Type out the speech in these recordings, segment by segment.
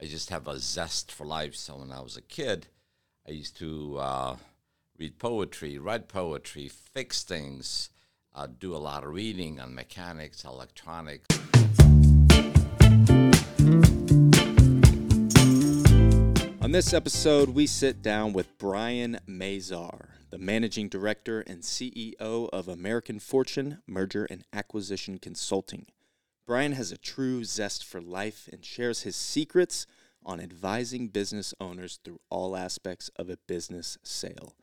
I just have a zest for life. So when I was a kid, I used to uh, read poetry, write poetry, fix things, uh, do a lot of reading on mechanics, electronics. On this episode, we sit down with Brian Mazar, the managing director and CEO of American Fortune Merger and Acquisition Consulting. Brian has a true zest for life and shares his secrets on advising business owners through all aspects of a business sale.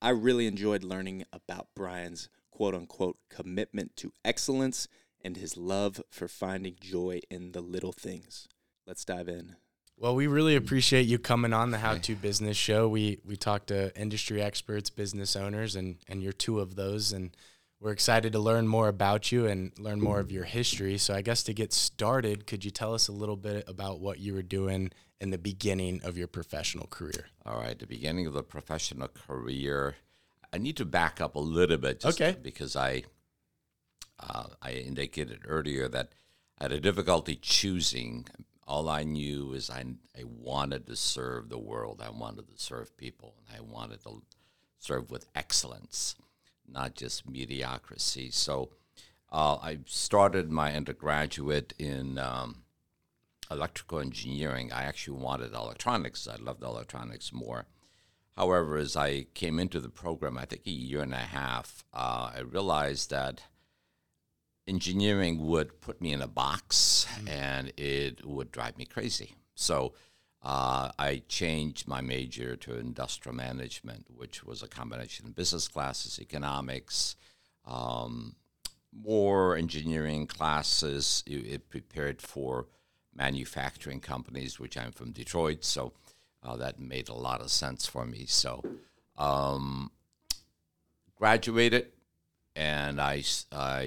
I really enjoyed learning about Brian's quote unquote commitment to excellence and his love for finding joy in the little things. Let's dive in. Well, we really appreciate you coming on the How to Business Show. We we talk to industry experts, business owners, and and you're two of those. And we're excited to learn more about you and learn more of your history. So, I guess to get started, could you tell us a little bit about what you were doing in the beginning of your professional career? All right, the beginning of the professional career. I need to back up a little bit, just Okay. because I uh, I indicated earlier that I had a difficulty choosing. All I knew is I I wanted to serve the world. I wanted to serve people, and I wanted to serve with excellence, not just mediocrity. So uh, I started my undergraduate in um, electrical engineering. I actually wanted electronics. I loved electronics more. However, as I came into the program, I think a year and a half, uh, I realized that engineering would put me in a box and it would drive me crazy. So uh, I changed my major to industrial management, which was a combination of business classes, economics, um, more engineering classes. It, it prepared for manufacturing companies, which I'm from Detroit, so uh, that made a lot of sense for me. So um, graduated, and I, uh,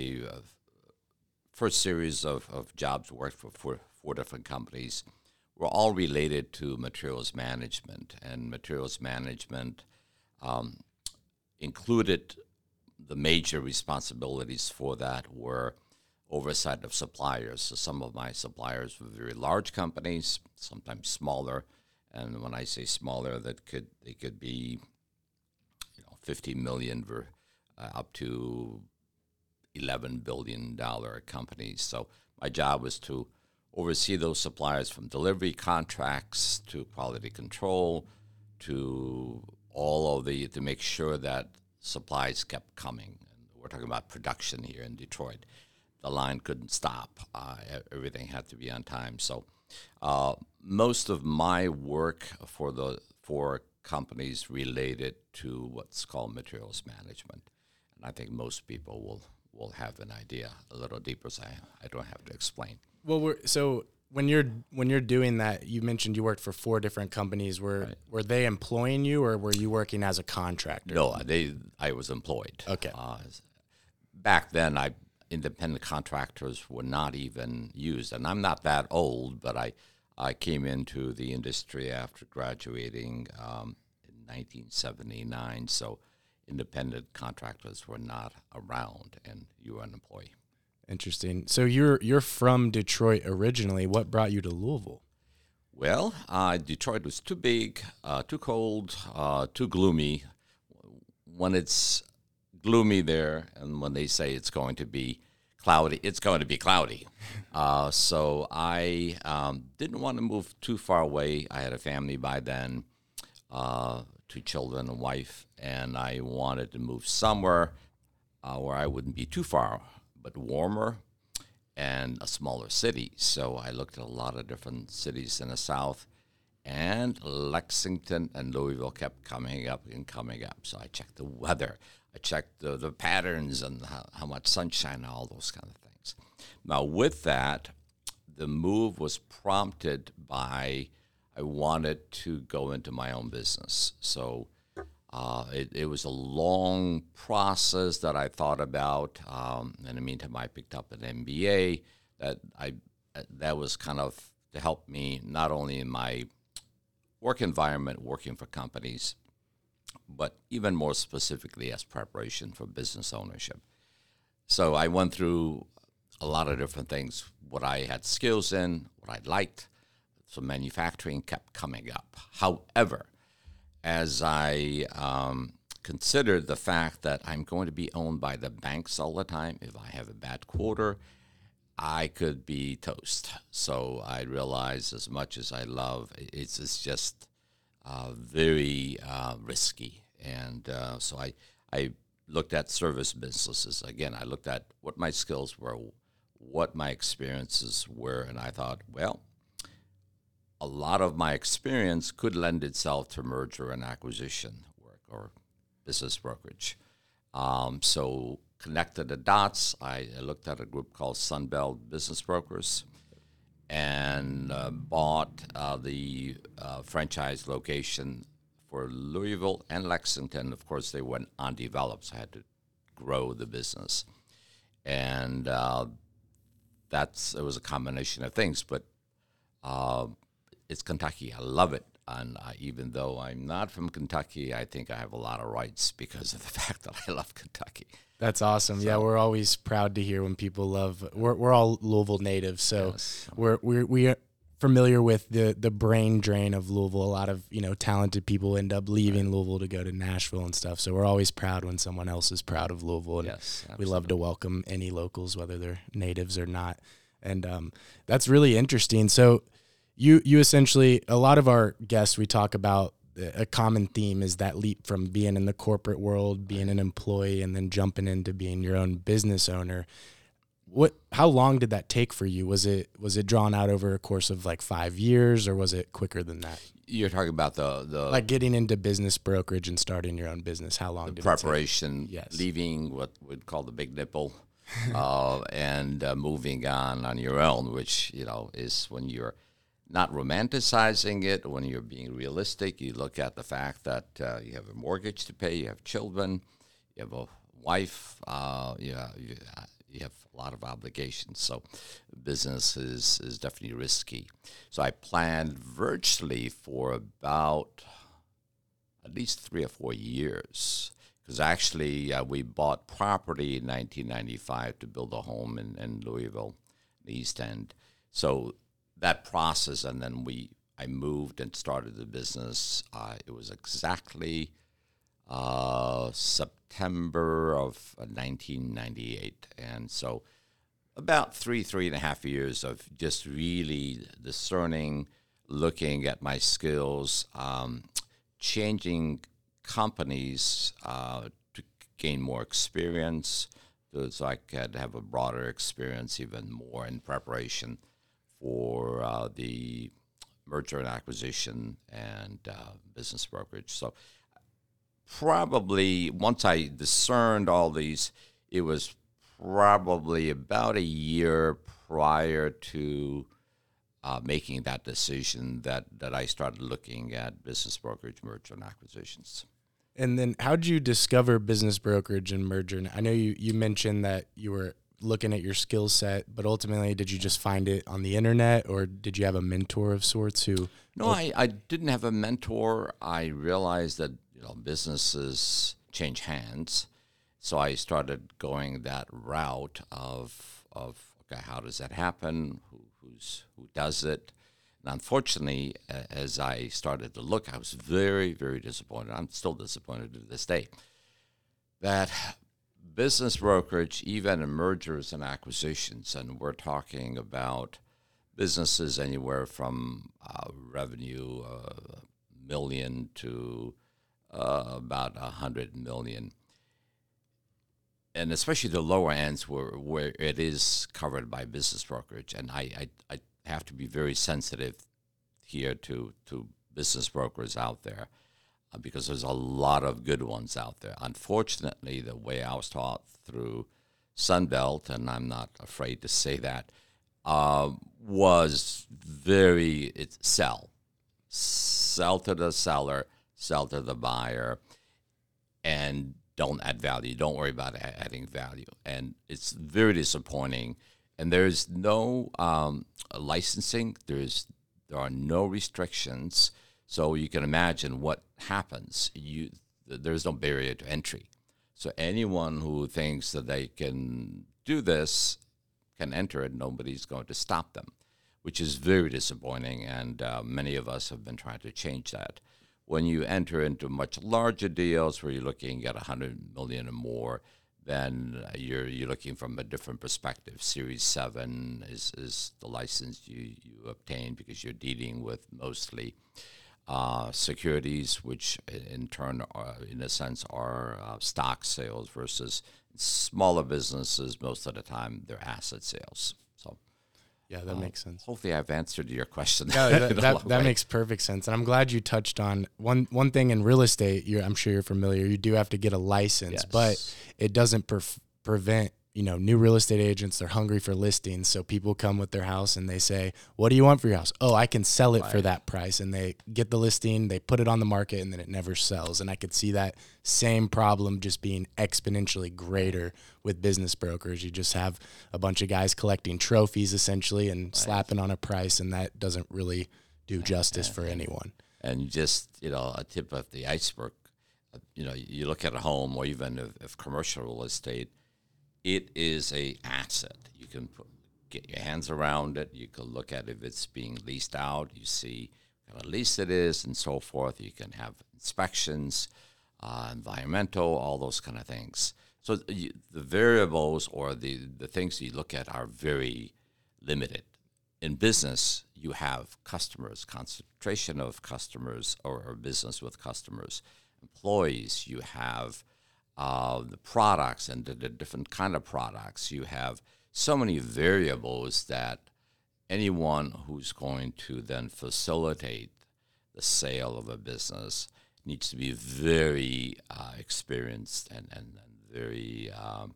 first series of, of jobs worked for four, four different companies were all related to materials management, and materials management um, included the major responsibilities for that were oversight of suppliers. So some of my suppliers were very large companies, sometimes smaller, and when I say smaller, that could they could be, you know, 50 million ver, uh, up to 11 billion dollar companies. So my job was to oversee those suppliers from delivery contracts to quality control to all of the to make sure that supplies kept coming. And we're talking about production here in Detroit. The line couldn't stop. Uh, everything had to be on time. So uh, most of my work for the for companies related to what's called materials management, and I think most people will will have an idea a little deeper. So I, I don't have to explain. Well, we're, so when you're when you're doing that, you mentioned you worked for four different companies. Were were they employing you, or were you working as a contractor? No, they I was employed. Okay. Uh, back then, I independent contractors were not even used, and I'm not that old, but I I came into the industry after graduating um, in 1979. So independent contractors were not around, and you were an employee. Interesting. So you're you're from Detroit originally. What brought you to Louisville? Well, uh, Detroit was too big, uh, too cold, uh, too gloomy. When it's gloomy there, and when they say it's going to be cloudy, it's going to be cloudy. Uh, so I um, didn't want to move too far away. I had a family by then, uh, two children, a wife, and I wanted to move somewhere uh, where I wouldn't be too far, but warmer and a smaller city. So I looked at a lot of different cities in the South, and Lexington and Louisville kept coming up and coming up. So I checked the weather, I checked the, the patterns and how, how much sunshine, and all those kind of things. Now, with that, the move was prompted by I wanted to go into my own business. So uh, it, it was a long process that I thought about. Um, in the meantime, I picked up an MBA that I that was kind of to help me not only in my work environment, working for companies, but even more specifically as preparation for business ownership. So I went through a lot of different things, what I had skills in, what I liked, So manufacturing kept coming up. However, as I um, considered the fact that I'm going to be owned by the banks all the time, if I have a bad quarter, I could be toast. So I realized as much as I love, it's, it's just uh, very uh, risky. And uh, so I, I looked at service businesses. Again, I looked at what my skills were, what my experiences were, and I thought, well, a lot of my experience could lend itself to merger and acquisition work or business brokerage. Um, so connected the dots. I looked at a group called Sunbelt Business Brokers and uh, bought uh, the uh, franchise location for Louisville and Lexington. Of course, they went undeveloped, so I had to grow the business. And uh, that's it was a combination of things, but uh, it's Kentucky. I love it. And uh, even though I'm not from Kentucky, I think I have a lot of rights because of the fact that I love Kentucky. That's awesome. So, yeah, we're always proud to hear when people love. We're, we're all Louisville natives, so yes. we're we're we are familiar with the the brain drain of Louisville. A lot of you know talented people end up leaving right. Louisville to go to Nashville and stuff. So we're always proud when someone else is proud of Louisville. And yes, we love to welcome any locals, whether they're natives or not. And um, that's really interesting. So you you essentially a lot of our guests we talk about a common theme is that leap from being in the corporate world, being an employee, and then jumping into being your own business owner. What? How long did that take for you? Was it was it drawn out over a course of like five years, or was it quicker than that? You're talking about the the like getting into business brokerage and starting your own business. How long? Preparation, yes. leaving what we'd call the big nipple, uh, and uh, moving on on your own, which you know is when you're not romanticizing it when you're being realistic. You look at the fact that uh, you have a mortgage to pay, you have children, you have a wife, uh, you, you, uh, you, have a lot of obligations. So business is, is definitely risky. So I planned virtually for about at least three or four years. Because actually, uh, we bought property in 1995 to build a home in, in Louisville, the East End. So that process, and then we I moved and started the business. Uh, it was exactly uh, September of 1998, and so about three three and a half years of just really discerning, looking at my skills, um, changing companies uh, to gain more experience, so I could have a broader experience, even more in preparation for uh, the merger and acquisition and uh, business brokerage. So probably once I discerned all these, it was probably about a year prior to uh, making that decision that, that I started looking at business brokerage, merger and acquisitions. And then, how did you discover business brokerage and merger? I know you, you mentioned that you were looking at your skill set, but ultimately, did you just find it on the internet, or did you have a mentor of sorts who? No, I, I didn't have a mentor. I realized that you know businesses change hands, so I started going that route of of okay, how does that happen? Who who's who does it? And unfortunately, as I started to look, I was very very disappointed. I'm still disappointed to this day that business brokerage, even in mergers and acquisitions, and we're talking about businesses anywhere from uh, revenue uh, million to uh, about a hundred million, and especially the lower ends where where it is covered by business brokerage, and I I, I have to be very sensitive here to to business brokers out there because there's a lot of good ones out there. Unfortunately, the way I was taught through Sunbelt, and I'm not afraid to say that, uh, was very it sell, sell to the seller, sell to the buyer, and don't add value. Don't worry about adding value, and it's very disappointing. And there's no um, licensing. There's there are no restrictions so you can imagine what happens. You there's no barrier to entry. So anyone who thinks that they can do this can enter it. Nobody's going to stop them. which is very disappointing. And uh, many of us have been trying to change that. When you enter into much larger deals where you're looking at 100 million or more, then you're you're looking from a different perspective. Series seven is, is the license you, you obtain because you're dealing with mostly uh, securities, which in turn, are, in a sense, are uh, stock sales versus smaller businesses. Most of the time, they're asset sales. So. Yeah, that uh, makes sense. Hopefully, I've answered your question. No, that, that, that makes perfect sense, and I'm glad you touched on one one thing in real estate. I'm sure you're familiar. You do have to get a license, yes. but it doesn't prevent you know, new real estate agents, they're hungry for listings. So people come with their house and they say, What do you want for your house? Oh, I can sell it right. for that price. And they get the listing, they put it on the market, and then it never sells. And I could see that same problem just being exponentially greater with business brokers. You just have a bunch of guys collecting trophies essentially and right. slapping on a price, and that doesn't really do justice for anyone. And just, you know, a tip of the iceberg, uh, you know, you look at a home or even if, if commercial real estate it is a asset. You can put, get your hands around it. You can look at if it's being leased out. You see what of lease it is and so forth. You can have inspections, uh, environmental, all those kind of things. So the, the variables or the, the things you look at are very limited. In business, you have customers, concentration of customers or, or business with customers, employees, you have – uh, the products and the, the, different kind of products. You have so many variables that anyone who's going to then facilitate the sale of a business needs to be very uh, experienced and, and, and very um,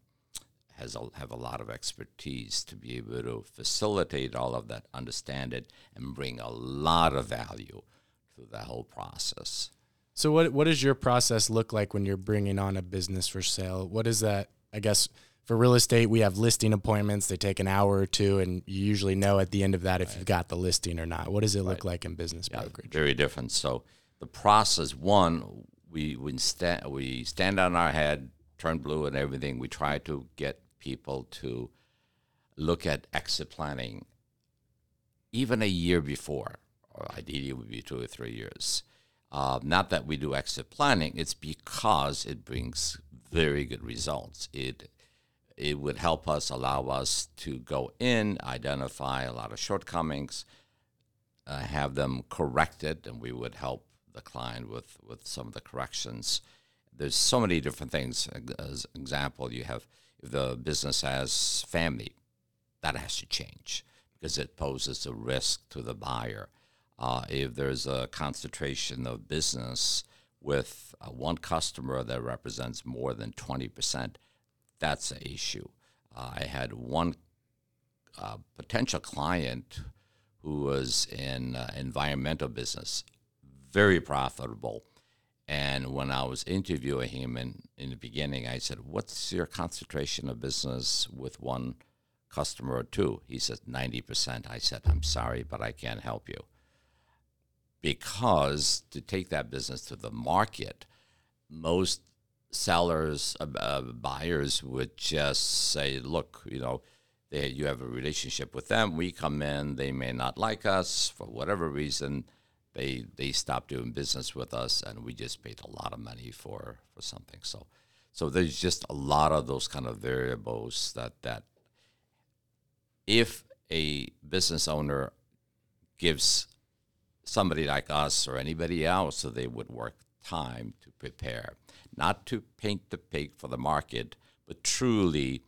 has a, have a lot of expertise to be able to facilitate all of that, understand it, and bring a lot of value to the whole process. So what what does your process look like when you're bringing on a business for sale? What is that? I guess for real estate, we have listing appointments. They take an hour or two, and you usually know at the end of that if right. you've got the listing or not. What does it right. look like in business yeah, brokerage? Very different. So the process one, we we stand we stand on our head, turn blue, and everything. We try to get people to look at exit planning even a year before, or ideally would be two or three years. Uh, not that we do exit planning, it's because it brings very good results. It it would help us, allow us to go in, identify a lot of shortcomings, uh, have them corrected, and we would help the client with, with some of the corrections. There's so many different things. As example, you have if the business has family, that has to change because it poses a risk to the buyer. Uh, if there's a concentration of business with uh, one customer that represents more than 20%, that's an issue. Uh, I had one uh, potential client who was in uh, environmental business, very profitable. And when I was interviewing him in, in the beginning, I said, What's your concentration of business with one customer or two? He said, 90%. I said, I'm sorry, but I can't help you because to take that business to the market, most sellers, uh, uh, buyers would just say, look, you know, they, you have a relationship with them. We come in, they may not like us for whatever reason. They they stop doing business with us, and we just paid a lot of money for for something. So, so there's just a lot of those kind of variables that that if a business owner gives somebody like us or anybody else so they would work time to prepare, not to paint the pig for the market, but truly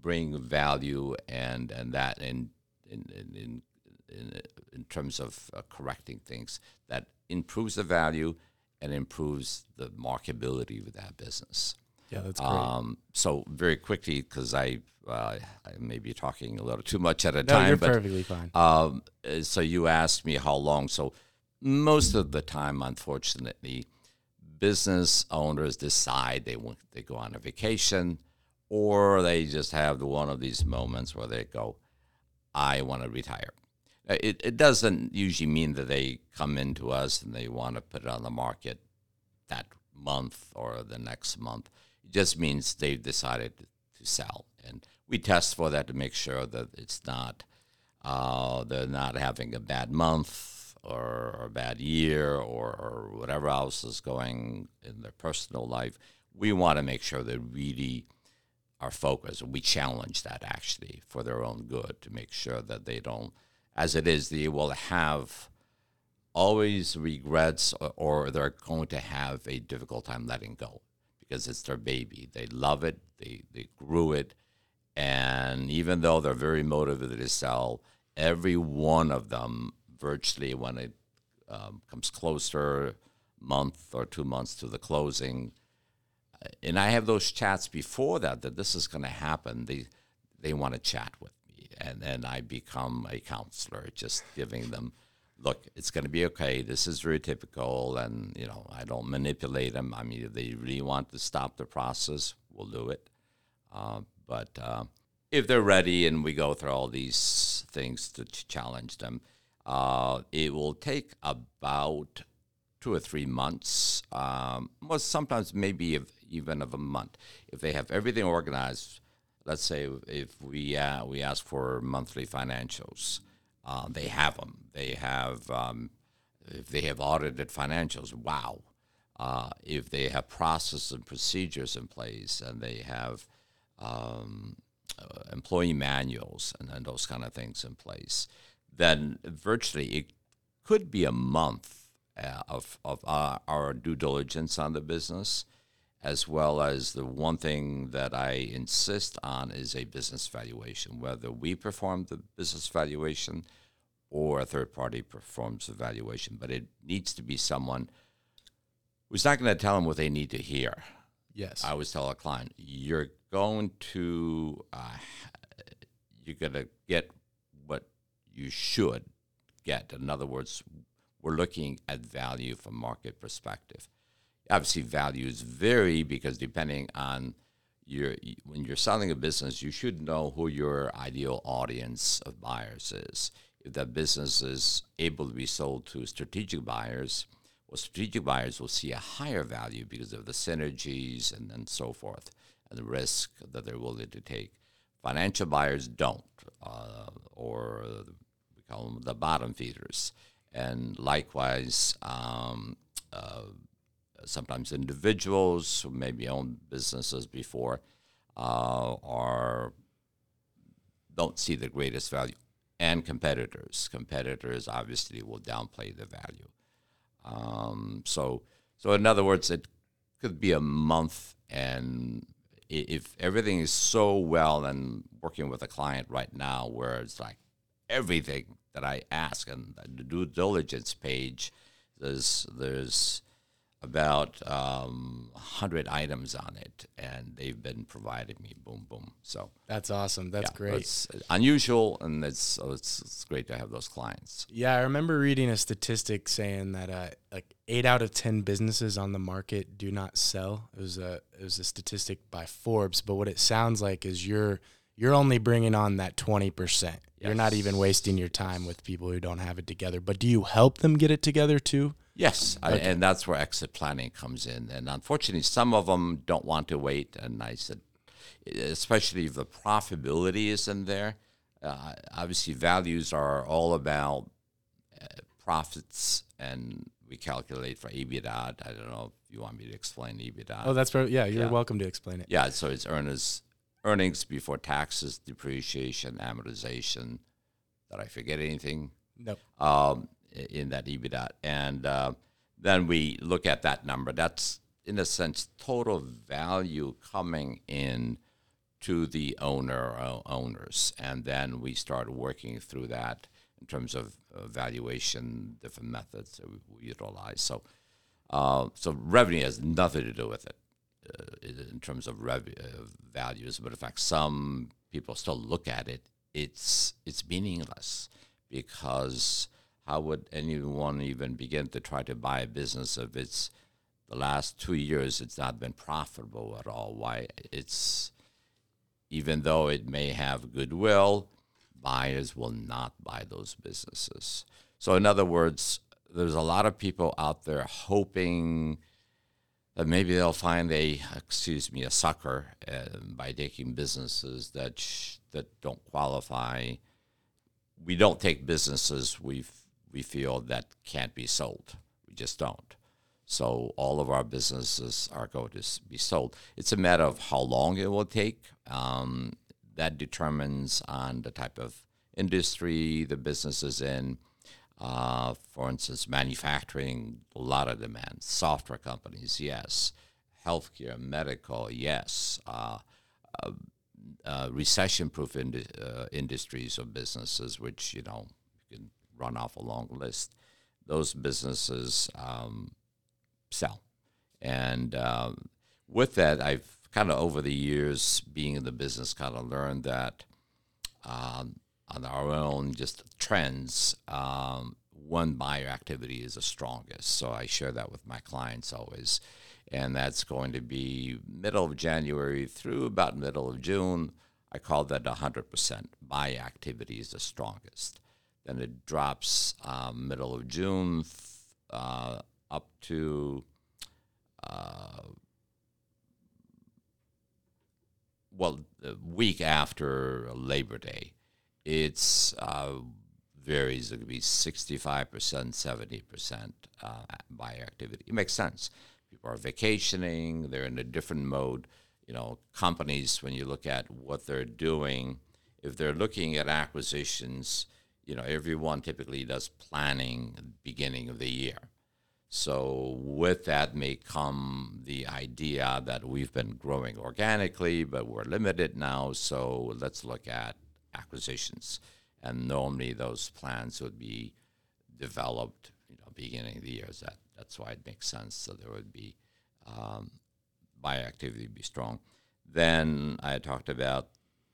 bring value and, and that in, in, in, in, in terms of uh, correcting things that improves the value and improves the marketability of that business. Yeah, that's great. Um, so very quickly, because I, uh, I may be talking a little too much at a no, time. you're but, perfectly fine. Um, so you asked me how long. So most of the time, unfortunately, business owners decide they want they go on a vacation, or they just have one of these moments where they go, "I want to retire." Uh, it it doesn't usually mean that they come into us and they want to put it on the market that month or the next month. It just means they've decided to sell, and we test for that to make sure that it's not uh, they're not having a bad month or, or a bad year or, or whatever else is going in their personal life. We want to make sure they really are focused. We challenge that actually for their own good to make sure that they don't, as it is, they will have always regrets or, or they're going to have a difficult time letting go because it's their baby. They love it, they, they grew it. And even though they're very motivated to sell, every one of them, virtually when it um, comes closer, month or two months to the closing, uh, and I have those chats before that that this is going to happen. They they want to chat with me, and then I become a counselor, just giving them, look, it's going to be okay. This is very typical, and you know I don't manipulate them. I mean, if they really want to stop the process, we'll do it. Uh, but uh, if they're ready and we go through all these things to ch- challenge them, uh, it will take about two or three months, um, well, sometimes maybe if, even of a month. If they have everything organized, let's say if we uh, we ask for monthly financials, uh, they have them. They have um, if they have audited financials, wow. Uh, if they have processes and procedures in place, and they have um, uh, employee manuals and, and those kind of things in place, then virtually it could be a month uh, of, of our, our due diligence on the business, as well as the one thing that I insist on is a business valuation, whether we perform the business valuation or a third party performs the valuation. But it needs to be someone who's not going to tell them what they need to hear. Yes. I always tell a client, you're going to, uh, you're going to get what you should get. In other words, we're looking at value from market perspective. Obviously, values vary because depending on your when you're selling a business, you should know who your ideal audience of buyers is. If that business is able to be sold to strategic buyers, well, strategic buyers will see a higher value because of the synergies and, and so forth, and the risk that they're willing to take. Financial buyers don't, uh, or we call them the bottom feeders. And likewise, um, uh, sometimes individuals who maybe owned businesses before uh, are don't see the greatest value, and competitors. Competitors obviously will downplay the value. Um, so, so in other words, it could be a month, and if everything is so well, and working with a client right now, where it's like everything that I ask, and the due diligence page, there's there's about um, 100 items on it, and they've been providing me boom, boom. So that's awesome. That's yeah, great. It's unusual, and it's, it's, it's great to have those clients. Yeah, I remember reading a statistic saying that uh, like eight out of 10 businesses on the market do not sell. It was a it was a statistic by Forbes, but what it sounds like is you're you're only bringing on that 20%. Yes. You're not even wasting your time with people who don't have it together. But do you help them get it together too? Yes, okay. I, and that's where exit planning comes in. And unfortunately, some of them don't want to wait. And I said, especially if the profitability is in there. Uh, obviously, values are all about uh, profits, and we calculate for EBITDA. I don't know if you want me to explain EBITDA. Oh, that's very, yeah. You're yeah. welcome to explain it. Yeah, so it's earners earnings before taxes, depreciation, amortization. Did I forget anything? No. Um, in that EBITDA. And uh, then we look at that number. That's, in a sense, total value coming in to the owner or owners. And then we start working through that in terms of uh, valuation, different methods that we, we utilize. So, uh, so revenue has nothing to do with it uh, in terms of rev- uh, values. But in fact, some people still look at it. It's it's meaningless because how would anyone even begin to try to buy a business if it's the last two years it's not been profitable at all? Why it's even though it may have goodwill, buyers will not buy those businesses. So, in other words, there's a lot of people out there hoping that maybe they'll find a, excuse me, a sucker uh, by taking businesses that sh- that don't qualify we don't take businesses we we feel that can't be sold. We just don't. So all of our businesses are going to be sold. It's a matter of how long it will take. Um, that determines on the type of industry the business is in. Uh, for instance, manufacturing, a lot of demand. Software companies, yes. Healthcare, medical, yes. Uh, uh, uh recession-proof uh, industries or businesses, which you know run off a long list. Those businesses um, sell, and um, with that, I've kind of over the years being in the business, kind of learned that um, on our own just trends, um, one buyer activity is the strongest. So I share that with my clients always. And that's going to be middle of January through about middle of June. I call that 100% buy activity is the strongest. Then it drops um, middle of June uh, up to uh, well, the week after Labor Day it's uh, varies. It could be 65%, 70% uh, buyer activity. It makes sense. People are vacationing, they're in a different mode. You know, companies, when you look at what they're doing, if they're looking at acquisitions, you know, everyone typically does planning beginning of the year. So with that may come the idea that we've been growing organically, but we're limited now. So let's look at acquisitions. And normally those plans would be developed, you know, beginning of the year. That that's why it makes sense. So there would be um, buy activity be strong. Then I talked about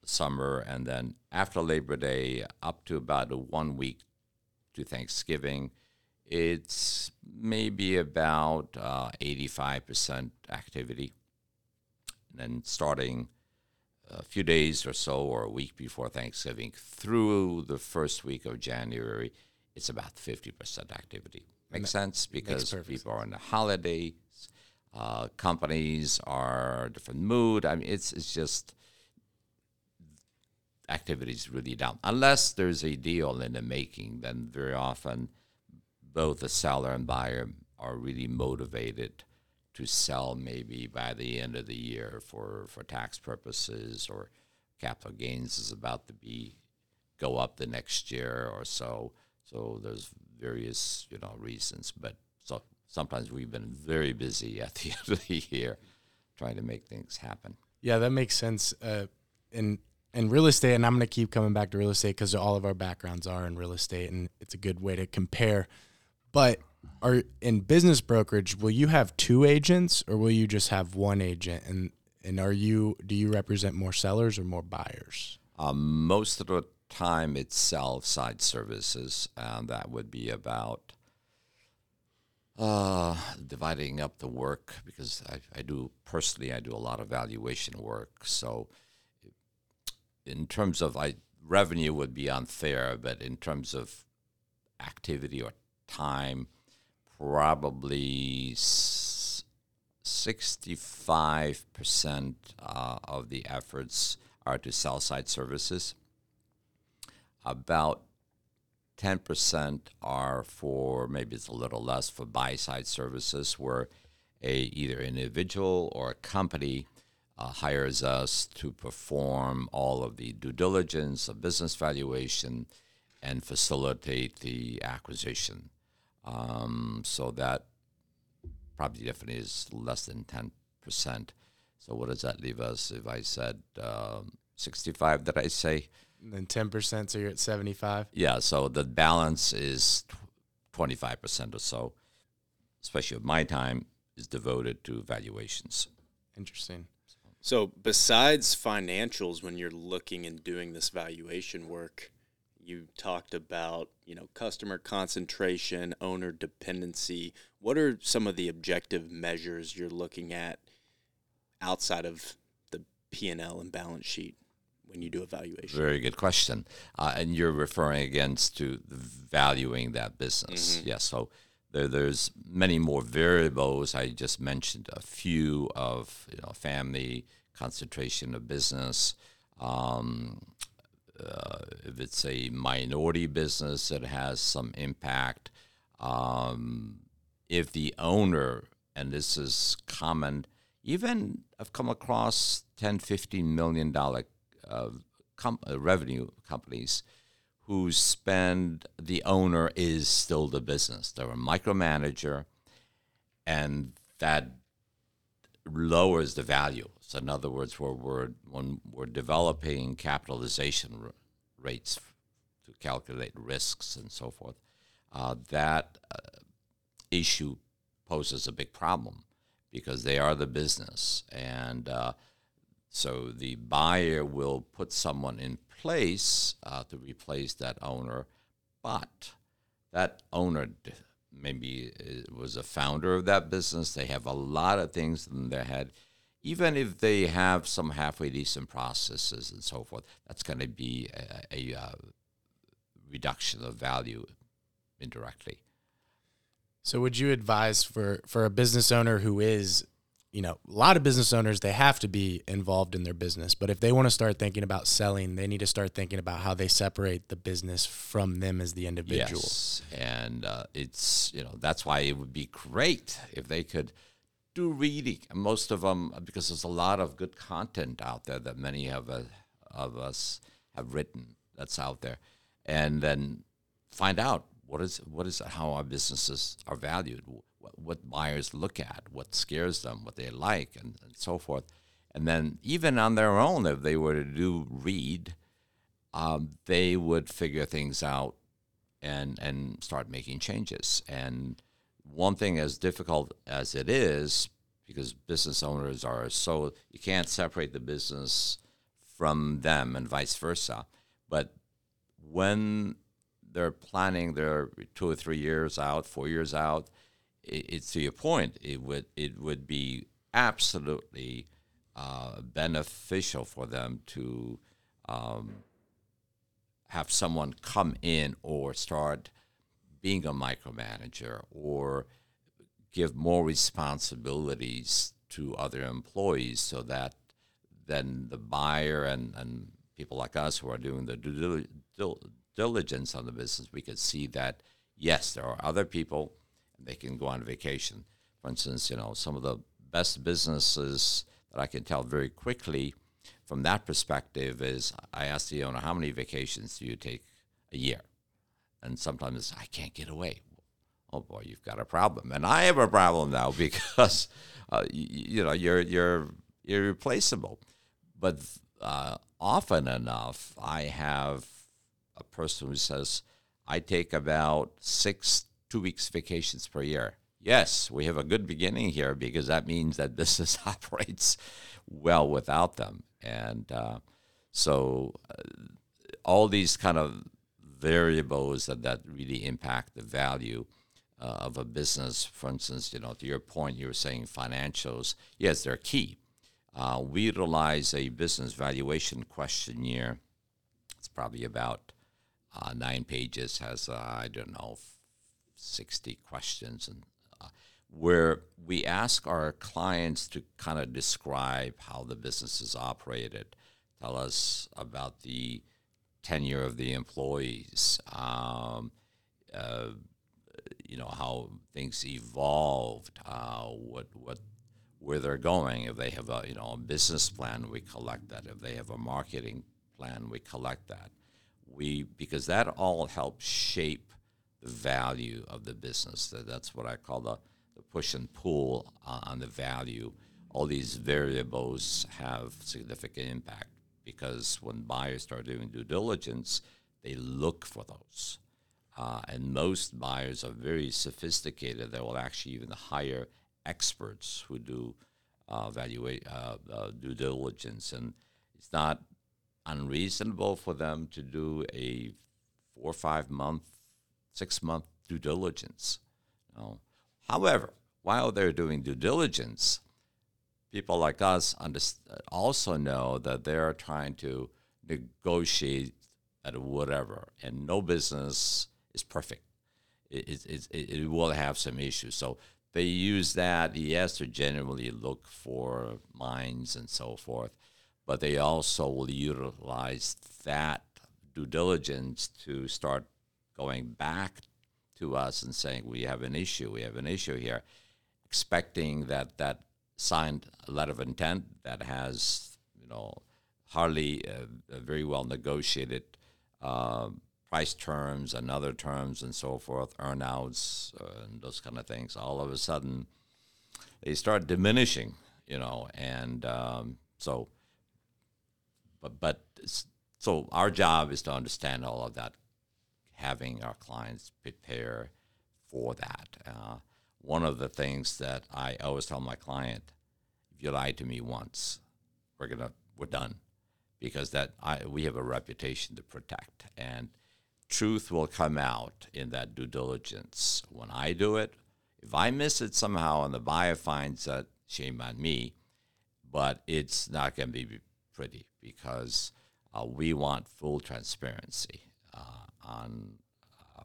summer, and then after Labor Day, up to about a one week to Thanksgiving, it's maybe about uh, 85% activity. And then starting a few days or so, or a week before Thanksgiving, through the first week of January, it's about 50% activity. Makes sense because makes people are on the holidays, uh, companies are different mood. I mean, it's it's just activities really down. Unless there's a deal in the making, then very often both the seller and buyer are really motivated to sell maybe by the end of the year for, for tax purposes or capital gains is about to be go up the next year or so. So there's various you know reasons, but so sometimes we've been very busy at the end of the year trying to make things happen. Yeah, that makes sense. Uh, in in real estate, and I'm going to keep coming back to real estate because all of our backgrounds are in real estate, and it's a good way to compare. But are in business brokerage will you have two agents or will you just have one agent? And and are you do you represent more sellers or more buyers? Um, most of the time it's sell side services and that would be about uh, dividing up the work because I, I do personally I do a lot of valuation work. So in terms of I revenue would be unfair but in terms of activity or time probably 65% uh, of the efforts are to sell side services. About 10% are for maybe it's a little less for buy side services where a either individual or a company uh, hires us to perform all of the due diligence, a business valuation, and facilitate the acquisition. Um, so that probably definitely is less than 10%. So what does that leave us if I said um, 65, did I say? And then 10%, so you're at 75? Yeah, so the balance is 25% or so, especially of my time, is devoted to valuations. Interesting. So, besides financials, when you're looking and doing this valuation work, you talked about you know customer concentration owner dependency. What are some of the objective measures you're looking at outside of the p&l and balance sheet when you do evaluation very good question. Uh, and you're referring against to valuing that business. Mm-hmm. yes. So there, there's many more variables i just mentioned a few of you know family concentration of business um, uh, if it's a minority business, it has some impact. Um, if the owner, and this is common, even I've come across 10, 15 million dollar uh, com- uh, revenue companies who spend the owner is still the business. They're a micromanager, and that lowers the value. So, in other words, where we're when we're developing capitalization r- rates to calculate risks and so forth, uh, that uh, issue poses a big problem because they are the business, and uh, so the buyer will put someone in place uh, to replace that owner, but that owner maybe uh, was a founder of that business. They have a lot of things in their head. Even if they have some halfway decent processes and so forth, that's going to be a, a uh, reduction of value indirectly. So, would you advise for for a business owner who is you know, a lot of business owners, they have to be involved in their business. But if they want to start thinking about selling, they need to start thinking about how they separate the business from them as the individual. Yes. And uh, it's, you know, that's why it would be great if they could do reading. Most of them, because there's a lot of good content out there that many of, uh, of us have written that's out there. And then find out what is, what is how our businesses are valued what buyers look at, what scares them, what they like, and, and, so forth. And then even on their own, if they were to do read, um, they would figure things out and and start making changes. And one thing, as difficult as it is, because business owners are so you can't separate the business from them and vice versa. But when they're planning their two or three years out, four years out, it's to your point. It would it would be absolutely uh, beneficial for them to um, have someone come in or start being a micromanager or give more responsibilities to other employees so that then the buyer and, and people like us who are doing the due diligence on the business, we could see that yes, there are other people they can go on vacation. For instance, you know, some of the best businesses that I can tell very quickly from that perspective is I ask the owner, how many vacations do you take a year? And sometimes I can't get away. Oh boy, you've got a problem, and I have a problem now because uh, you, you, know you're you're irreplaceable. But uh, often enough, I have a person who says, I take about six two weeks vacations per year. Yes, we have a good beginning here because that means that business operates well without them. And uh, so uh, all these kind of variables that, that really impact the value uh, of a business, for instance, you know, to your point, you were saying financials, yes, they're key. Uh, we utilize a business valuation questionnaire. It's probably about uh, nine pages, has, uh, I don't know, 60 questions and uh, where we ask our clients to kind of describe how the business is operated, tell us about the tenure of the employees, um, uh, you know how things evolved, uh, what what where they're going. If they have a you know a business plan, we collect that. If they have a marketing plan, we collect that. We because that all helps shape the value of the business. That's what I call the, the push and pull on the value. All these variables have significant impact because when buyers start doing due diligence, they look for those. Uh, and most buyers are very sophisticated. They will actually even hire experts who do uh, evaluate uh, uh, due diligence, and it's not unreasonable for them to do a four or five month six month due diligence. You? However, while they're doing due diligence, people like us also know that they're trying to negotiate at whatever, and no business is perfect. It, it, it, it will have some issues. So they use that, yes, to generally look for mines and so forth, but they also will utilize that due diligence to start going back to us and saying we have an issue, we have an issue here, expecting that that signed letter of intent that has you know hardly uh, very well negotiated uh, price terms and other terms and so forth, earnouts uh, and those kind of things. All of a sudden, they start diminishing, you know, and um, so. But but so our job is to understand all of that having our clients prepare for that. Uh, one of the things that I always tell my client, if you lie to me once, we're gonna we're done, because that I, we have a reputation to protect, and truth will come out in that due diligence. When I do it, if I miss it somehow and the buyer finds that, shame on me, but it's not going to be pretty because uh, we want full transparency uh, on, uh,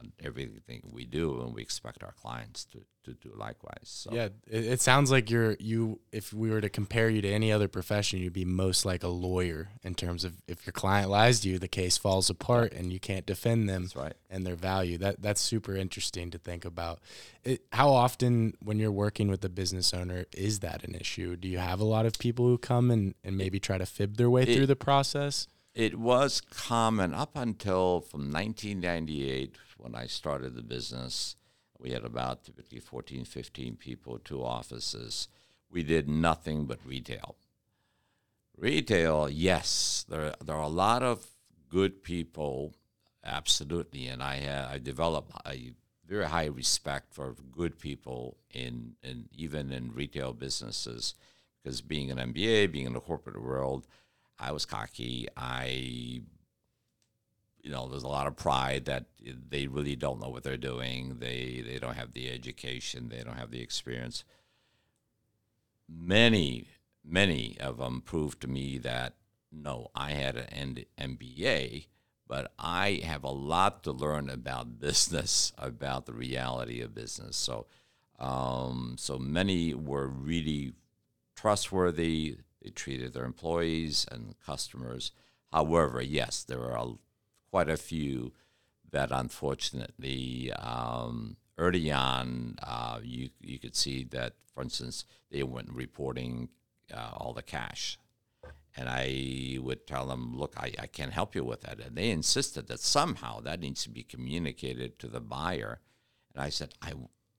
on everything we do, and we expect our clients to, to do likewise. So. Yeah, it, it, sounds like you're you. If we were to compare you to any other profession, you'd be most like a lawyer in terms of if your client lies to you, the case falls apart, and you can't defend them right. and their value. That that's super interesting to think about. It, how often, when you're working with a business owner, is that an issue? Do you have a lot of people who come and, and maybe try to fib their way it, through the process? It was common up until from 1998 when I started the business we had about typically 14, 15 people, two offices. We did nothing but retail. Retail, yes, there, there are a lot of good people, absolutely, and I have I developed a very high respect for good people in, in even in retail businesses, because being an MBA, being in the corporate world, I was cocky. I you know, there's a lot of pride that they really don't know what they're doing. They they don't have the education. They don't have the experience. Many many of them proved to me that no, I had an MBA, but I have a lot to learn about business, about the reality of business. So, um, so many were really trustworthy. They treated their employees and customers. However, yes, there are quite a few that unfortunately um, early on uh, you you could see that for instance they weren't reporting uh, all the cash. And I would tell them look I, I can't help you with that. And they insisted that somehow that needs to be communicated to the buyer. And I said I,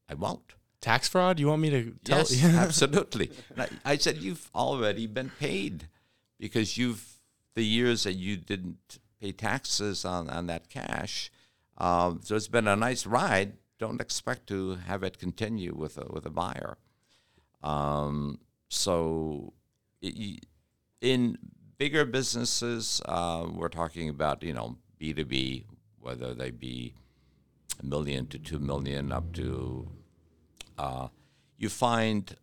I won't tax fraud you want me to tell yes absolutely I, I said you've already been paid because you've the years that you didn't pay taxes on, on that cash. Um, so it's been a nice ride. Don't expect to have it continue with a, with a buyer. Um, so it, in bigger businesses, uh, we're talking about you know B two B, whether they be a million to two million up to. Uh, you find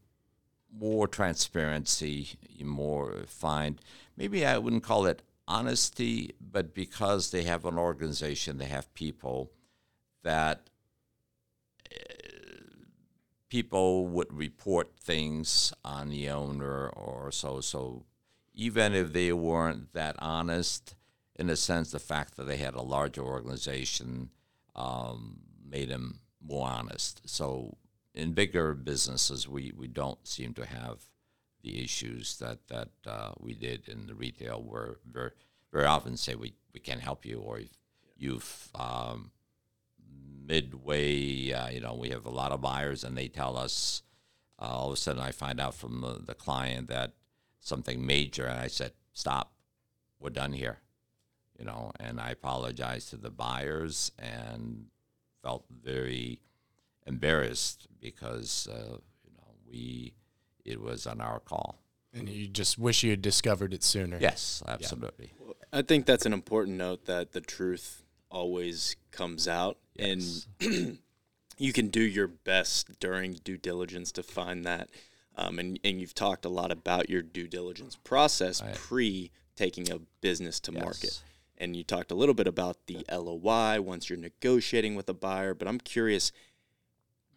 more transparency, you more find maybe I wouldn't call it honesty, but because they have an organization, they have people that uh, people would report things on the owner or so. So even if they weren't that honest, in a sense, the fact that they had a larger organization um, made them more honest. So in bigger businesses, we, we don't seem to have the issues that that uh, we did in the retail were very very often say we, we can't help you or you've um, midway uh, you know we have a lot of buyers and they tell us uh, all of a sudden I find out from the, the client that something major and I said stop. We're done here. You know and I apologized to the buyers and felt very embarrassed because uh, you know we it was on our call. And you just wish you had discovered it sooner. Yes, absolutely. Yeah. I think that's an important note that the truth always comes out, yes. and you can do your best during due diligence to find that. Um, and, and you've talked a lot about your due diligence process right. pre taking a business to yes. market. And you talked a little bit about the LOI once you're negotiating with a buyer, but I'm curious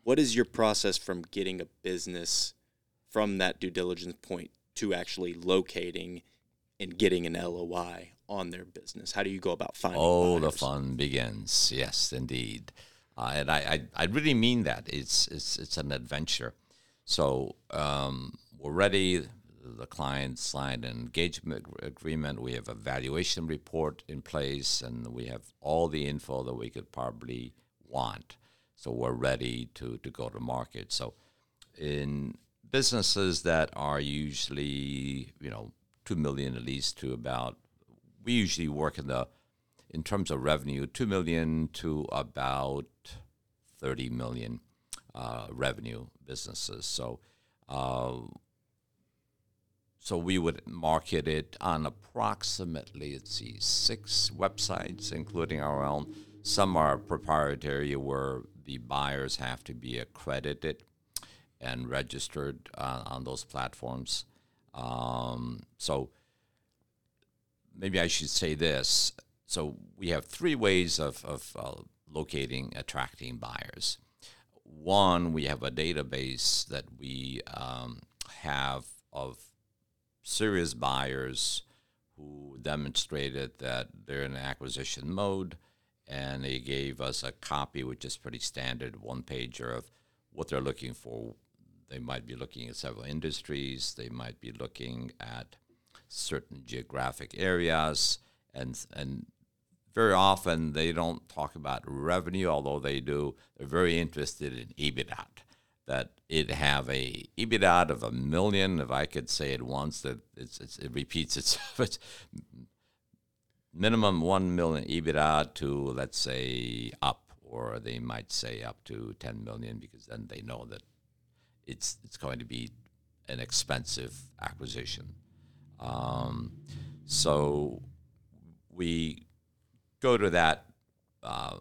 what is your process from getting a business from that due diligence point to actually locating and getting an LOI on their business? How do you go about finding? Oh, the fun begins. Yes, indeed, uh, and I, I, I really mean that. It's it's it's an adventure. So um, we're ready. The client signed an engagement agreement. We have a valuation report in place, and we have all the info that we could probably want. So we're ready to to go to market. So in businesses that are usually you know two million at least to about we usually work in the in terms of revenue two million to about 30 million uh, revenue businesses so uh, so we would market it on approximately let's see six websites including our own some are proprietary where the buyers have to be accredited and registered uh, on those platforms. Um, so maybe I should say this. So we have three ways of, of uh, locating, attracting buyers. One, we have a database that we um, have of serious buyers who demonstrated that they're in acquisition mode and they gave us a copy, which is pretty standard one pager of what they're looking for. They might be looking at several industries, they might be looking at certain geographic areas, and, and very often they don't talk about revenue, although they do. They're very interested in EBITDA. That it have a EBITDA of a million. If I could say it once, that it's, it's, it repeats itself. It's minimum one million EBITDA to let's say up, or they might say up to ten million because then they know that it's it's going to be an expensive acquisition. Um, so we go to that uh,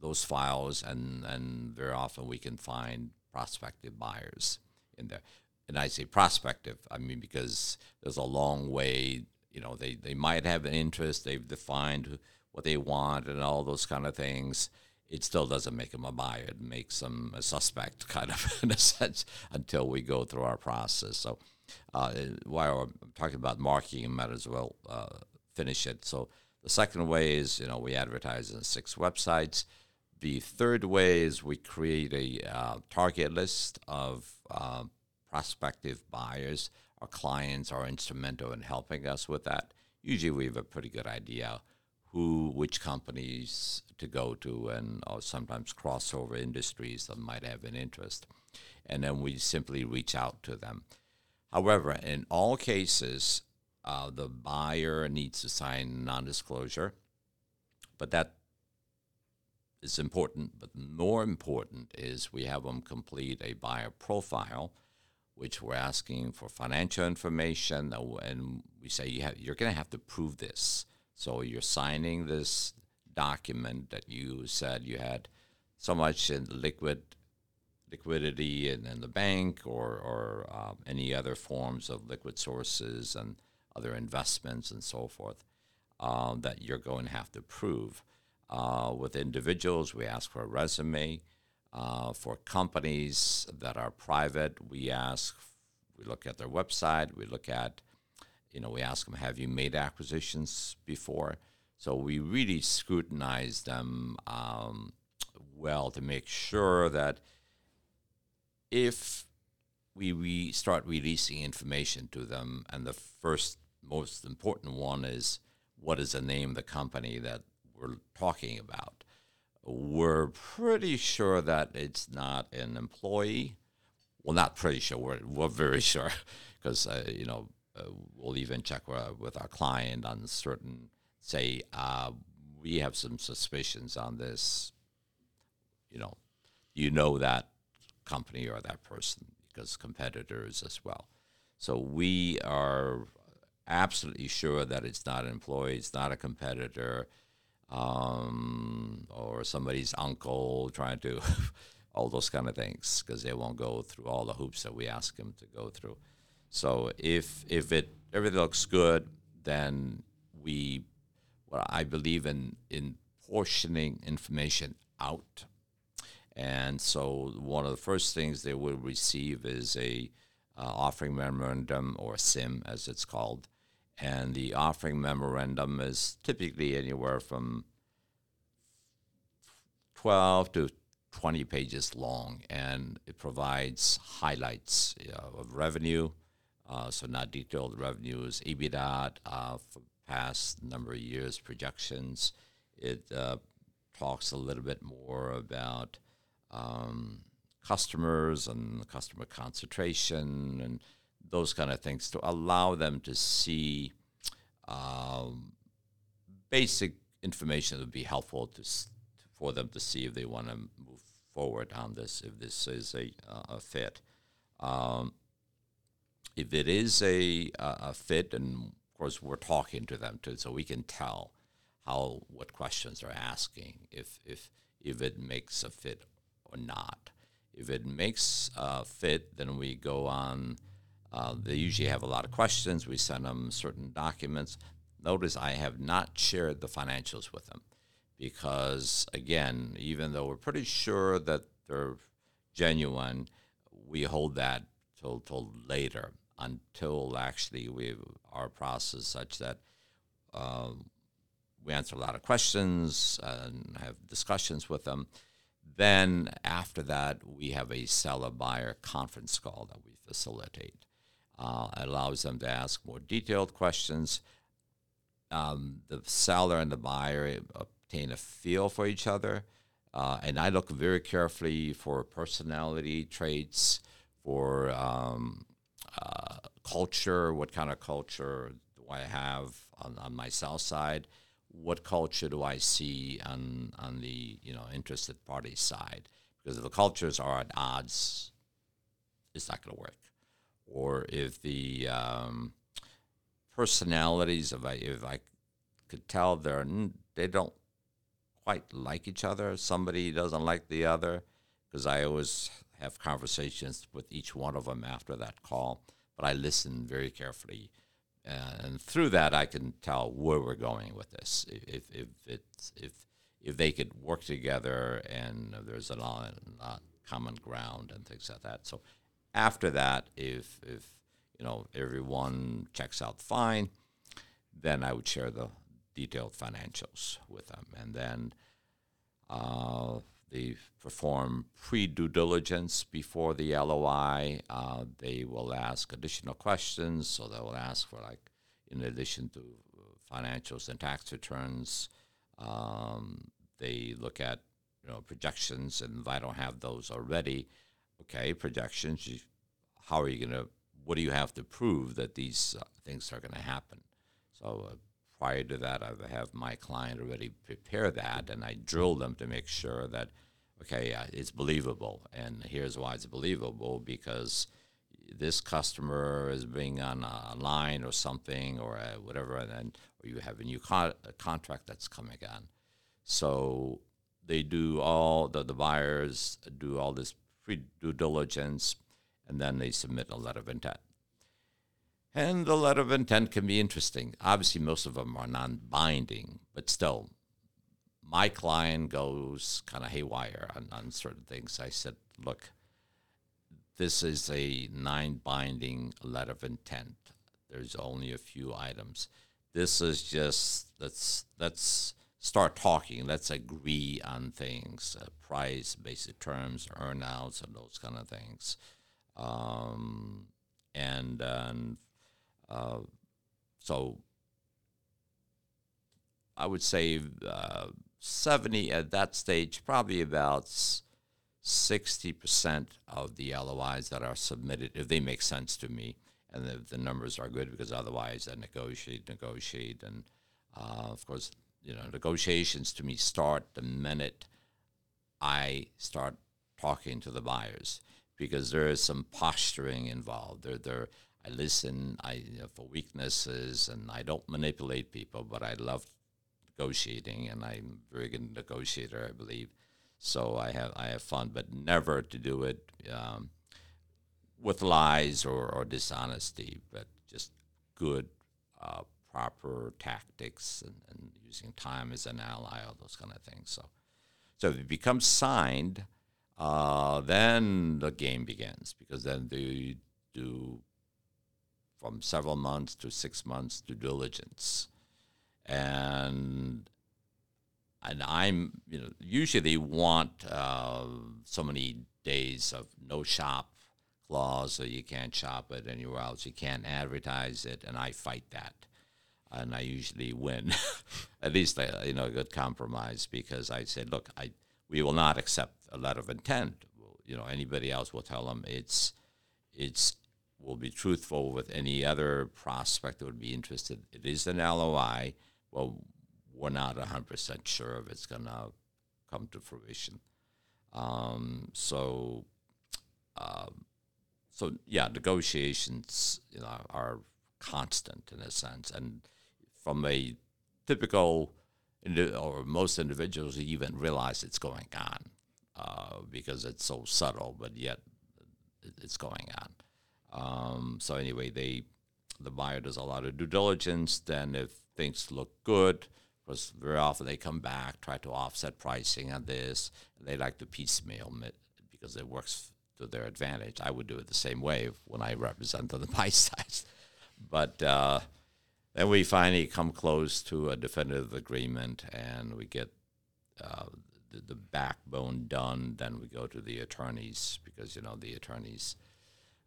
those files, and and very often we can find prospective buyers in there. And I say prospective, I mean because there's a long way. You know, they they might have an interest. They've defined what they want and all those kind of things. It still doesn't make them a buyer. It makes them a suspect, kind of in a sense, until we go through our process. So, uh, while I'm talking about marketing, I might as well uh, finish it. So, the second way is, you know, we advertise in six websites. The third way is we create a uh, target list of uh, prospective buyers. Our clients are instrumental in helping us with that. Usually, we have a pretty good idea who, which companies to go to, and or sometimes crossover industries that might have an interest. And then we simply reach out to them. However, in all cases, uh, the buyer needs to sign non-disclosure, but that is important. But more important is we have them complete a buyer profile, which we're asking for financial information, and we say you have, you're going to have to prove this. So you're signing this document that you said you had so much in liquid liquidity in, in the bank or, or um, any other forms of liquid sources and other investments and so forth um, that you're going to have to prove. Uh, with individuals, we ask for a resume. Uh, for companies that are private, we ask, we look at their website, we look at, you know, we ask them, have you made acquisitions before? So we really scrutinize them um, well to make sure that if we re- start releasing information to them, and the first most important one is what is the name of the company that we're talking about. We're pretty sure that it's not an employee. Well, not pretty sure. We're, we're very sure because uh, you know uh, we'll even check uh, with our client on certain. Say uh, we have some suspicions on this. You know, you know that company or that person because competitors as well. So we are absolutely sure that it's not an employee, it's not a competitor, um, or somebody's uncle trying to, all those kind of things, because they won't go through all the hoops that we ask them to go through. So if if it everything looks good, then we, well, I believe in in portioning information out and so one of the first things they will receive is a uh, offering memorandum or CIM as it's called. And the offering memorandum is typically anywhere from 12 to 20 pages long, and it provides highlights of revenue, uh, so not detailed revenues, EBITDA uh, for past number of years projections. It uh, talks a little bit more about um, customers and customer concentration and those kind of things to allow them to see um, basic information that would be helpful to for them to see if they want to move forward on this, if this is a, a fit. Um, if it is a, a fit, and of course we're talking to them too, so we can tell how what questions they're asking, if if if it makes a fit or not. If it makes a fit, then we go on. Uh, they usually have a lot of questions. We send them certain documents. Notice I have not shared the financials with them because, again, even though we're pretty sure that they're genuine, we hold that till till later until actually we our process such that um, we answer a lot of questions and have discussions with them. Then after that, we have a seller buyer conference call that we facilitate. Uh, it allows them to ask more detailed questions. Um, the seller and the buyer obtain a feel for each other. Uh, and I look very carefully for personality traits, for um, uh, culture, what kind of culture do I have on, on my south side, what culture do I see on on the you know interested party side? Because if the cultures are at odds, it's not going to work. Or if the um, personalities, I if I could tell they're they don't quite like each other, somebody doesn't like the other, because I always have conversations with each one of them after that call. But I listen very carefully and through that I can tell where we're going with this. If if it's if if they could work together and there's a lot, lot common ground and things like that. So after that, if if you know everyone checks out fine, then I would share the detailed financials with them, and then uh, they perform pre due diligence before the LOI. Uh, they will ask additional questions, so they will ask for like, in addition to financials and tax returns, um, they look at you know projections, and if I don't have those already, okay, projections. You, how are you going to? What do you have to prove that these uh, things are going to happen? So. Uh, prior to that, I have my client already prepare that, and I drill them to make sure that okay, uh, it's believable. And here's why it's believable because this customer is being on a line or something or whatever, and then or you have a new con- a contract that's coming on. So they do all the, the buyers do all this pre due diligence, and then they submit a letter of intent. And the letter of intent can be interesting. Obviously, most of them are non binding, but still, my client goes kind of haywire on, on certain things. I said, look, this is a nine binding letter of intent. There's only a few items. This is just let's let's start talking. Let's agree on things, uh, price, basic terms, earnouts, and those kind of things. Um, and uh, so I would say uh, 70 at that stage, probably about 60% of the LOIs that are submitted, if they make sense to me, and if the numbers are good, because otherwise I negotiate, negotiate, and uh, of course, you know, negotiations to me start the minute I start talking to the buyers, because there is some posturing involved. There, there. I listen I, you know, for weaknesses, and I don't manipulate people, but I love negotiating, and I'm a very good negotiator, I believe. So I have I have fun, but never to do it um, with lies or, or dishonesty, but just good, uh, proper tactics and, and, using time as an ally, all those kind of things. So, so if it becomes signed, uh, then the game begins because then they do from several months to six months due diligence, and and I'm you know usually they want uh, so many days of no shop clause, so you can't shop it anywhere else, you can't advertise it, and I fight that, and I usually win, at least uh, you know a good compromise because I said, look, I we will not accept a letter of intent. You know anybody else will tell them it's it's will be truthful with any other prospect that would be interested. It is an LOI. Well, we're not 100% sure if it's going to come to fruition. Um, so, um, so yeah, negotiations you know, are constant in a sense, and from a typical or most individuals even realize it's going on uh, because it's so subtle, but yet it's going on. Um, so anyway, they the buyer does a lot of due diligence. Then if things look good, because very often they come back, try to offset pricing on this. They like to piecemeal it because it works to their advantage. I would do it the same way when I represent on the buy side. But uh, then we finally come close to a definitive agreement and we get uh, the, the backbone done. Then we go to the attorneys because, you know, the attorneys –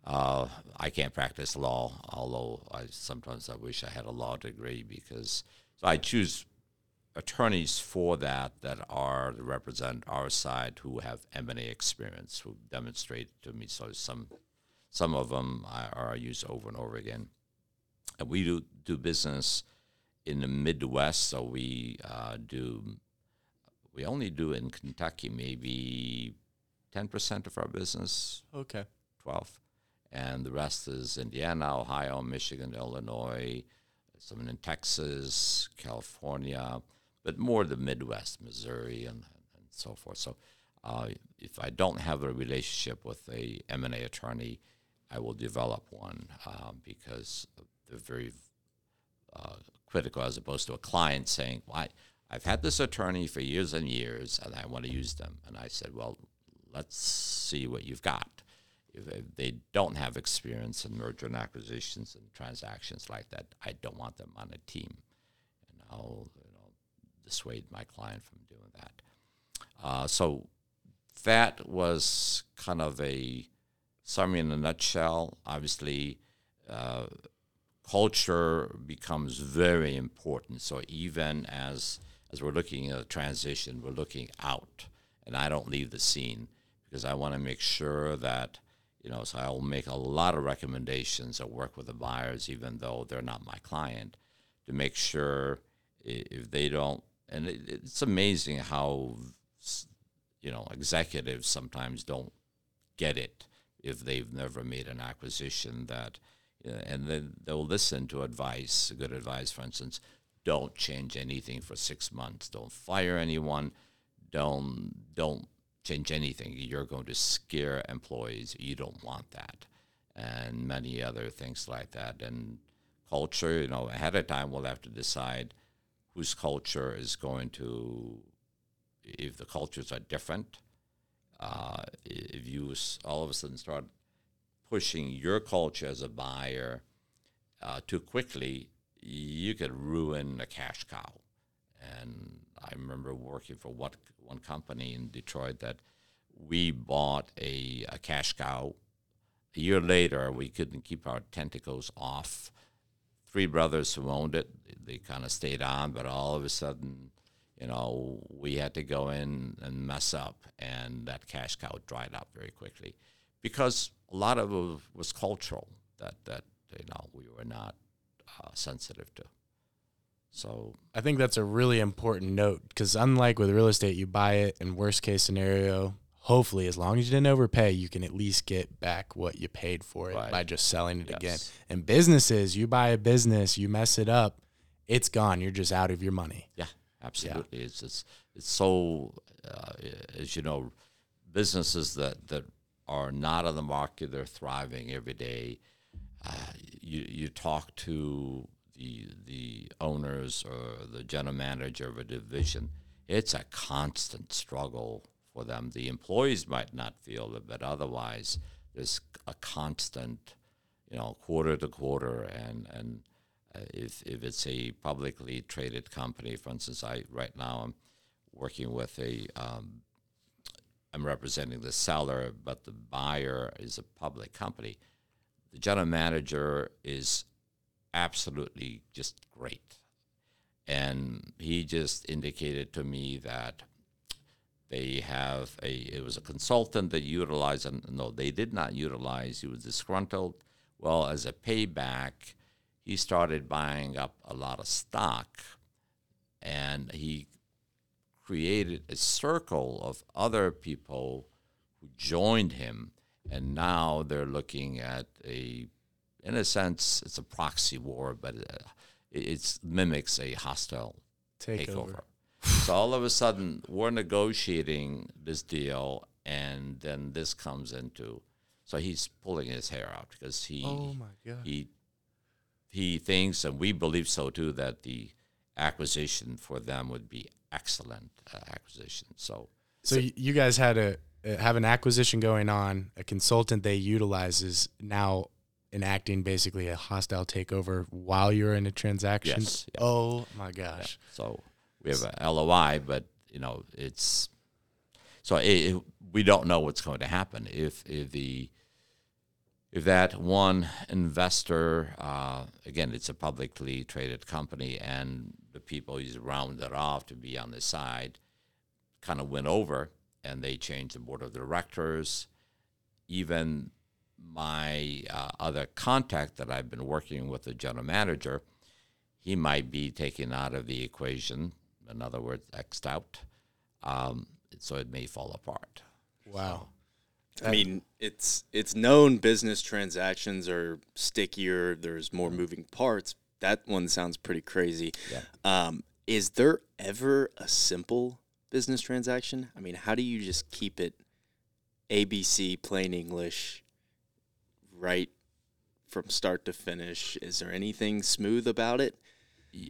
uh, I can't practice law, although I sometimes I wish I had a law degree because so I choose attorneys for that that are to represent our side who have M&A experience, who demonstrate to me. So some some of them I, are used over and over again. And we do do business in the Midwest, so we uh, do we only do in Kentucky maybe ten percent of our business. Okay. Twelve and the rest is Indiana, Ohio, Michigan, Illinois, some in Texas, California, but more the Midwest, Missouri, and, and so forth. So, uh, if I don't have a relationship with a M&A attorney, I will develop one uh, because they're very uh, critical, as opposed to a client saying, "Why? I've had this attorney for years and years, and I want to use them." And I said, "Well, let's see what you've got." if they don't have experience in merger and acquisitions and transactions like that, I don't want them on a team, and I'll you know, dissuade my client from doing that. Uh, so that was kind of a summary in a nutshell. Obviously, uh, culture becomes very important. So even as as we're looking at a transition, we're looking out, and I don't leave the scene because I want to make sure that you know, so I'll make a lot of recommendations. I work with the buyers, even though they're not my client, to make sure if they don't. And it, it's amazing how, you know, executives sometimes don't get it if they've never made an acquisition. That, and then they'll listen to advice, good advice, for instance. Don't change anything for six months. Don't fire anyone. Don't don't change anything. You're going to scare employees. You don't want that. And many other things like that. And culture, you know, ahead of time, we'll have to decide whose culture is going to, if the cultures are different, uh, if you all of a sudden start pushing your culture as a buyer uh, too quickly, you could ruin a cash cow. And I remember working for what one company in Detroit that we bought a, a cash cow. A year later, we couldn't keep our tentacles off. Three brothers who owned it, they kind of stayed on, but all of a sudden, you know, we had to go in and mess up, and that cash cow dried up very quickly because a lot of it was cultural that that you know we were not uh, sensitive to. So I think that's a really important note because unlike with real estate, you buy it in worst case scenario. Hopefully, as long as you didn't overpay, you can at least get back what you paid for it right. by just selling it yes. again. And businesses, you buy a business, you mess it up, it's gone. You're just out of your money. Yeah, absolutely. Yeah. It's it's it's so uh, as you know, businesses that that are not on the market, they're thriving every day. Uh, you you talk to the the owners or the general manager of a division, it's a constant struggle for them. The employees might not feel it, but otherwise, there's a constant, you know, quarter to quarter, and and uh, if if it's a publicly traded company, for instance, I right now I'm working with a um, I'm representing the seller, but the buyer is a public company. The general manager is absolutely just great. And he just indicated to me that they have a, it was a consultant that utilized, and no, they did not utilize, he was disgruntled. Well, as a payback, he started buying up a lot of stock and he created a circle of other people who joined him, and now they're looking at a, in a sense, it's a proxy war, but uh, it mimics a hostile takeover. takeover. so all of a sudden, we're negotiating this deal, and then this comes into. So he's pulling his hair out because he, oh my God. he, he thinks, and we believe so too, that the acquisition for them would be excellent uh, acquisition. So, so, so you guys had a uh, have an acquisition going on. A consultant they utilize is now enacting basically a hostile takeover while you're in a transaction. Yes. Yeah. Oh my gosh. Yeah. So we have a LOI, but you know it's so it, it, we don't know what's going to happen if if the if that one investor, uh, again, it's a publicly traded company, and the people he's rounded off to be on the side kind of went over, and they changed the board of directors. Even my uh, other contact that I've been working with, the general manager, he might be taken out of the equation. In other words, xed out. Um, so it may fall apart. Wow. I mean, it's it's known business transactions are stickier. There's more moving parts. That one sounds pretty crazy. Yeah. Um, is there ever a simple business transaction? I mean, how do you just keep it ABC plain English, right from start to finish? Is there anything smooth about it?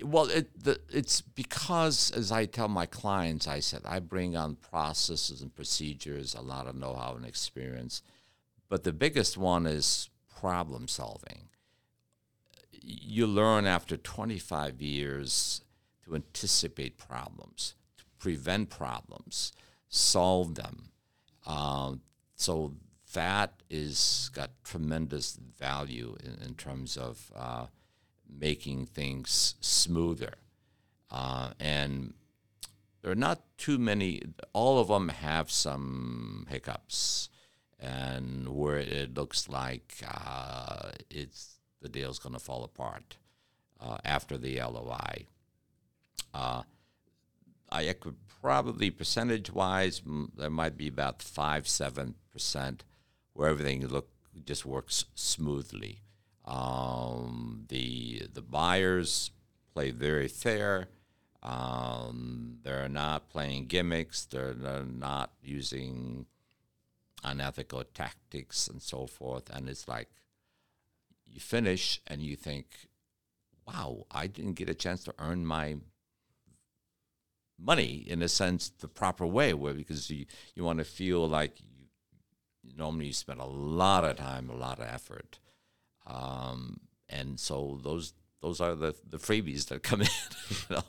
Well, it, the, it's because, as I tell my clients, I said I bring on processes and procedures, a lot of know how and experience. But the biggest one is problem solving. You learn after 25 years to anticipate problems, to prevent problems, solve them. Um, so that is got tremendous value in, in terms of. Uh, making things smoother. Uh, and there are not too many, all of them have some hiccups and where it looks like uh, it's the deal's going to fall apart uh, after the LOI. Uh, I could probably percentage wise, there might be about five, seven percent where everything look just works smoothly. Um, the the buyers play very fair. Um, they're not playing gimmicks. They're, they're not using unethical tactics and so forth. And it's like you finish and you think, "Wow, I didn't get a chance to earn my money in a sense the proper way." Where because you you want to feel like you normally you spend a lot of time, a lot of effort um, and so those those are the the freebies that come in. You know?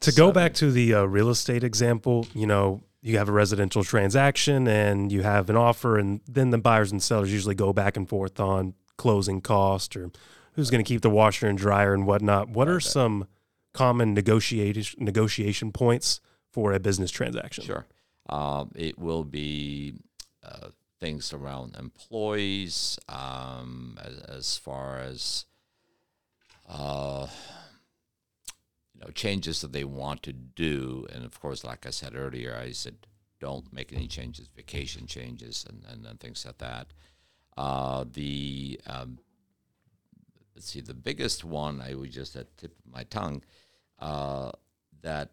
To so, go back to the uh, real estate example, you know, you have a residential transaction and you have an offer, and then the buyers and sellers usually go back and forth on closing cost or who's going to keep the washer and dryer and whatnot. What are some common negotiation negotiation points for a business transaction? Sure, um, it will be uh, things around employees, um, as, as, far as uh, you know changes that they want to do, and of course, like I said earlier, I said don't make any changes, vacation changes, and and, and things like that. Uh, the um, let's see, the biggest one I was just at tip of my tongue uh, that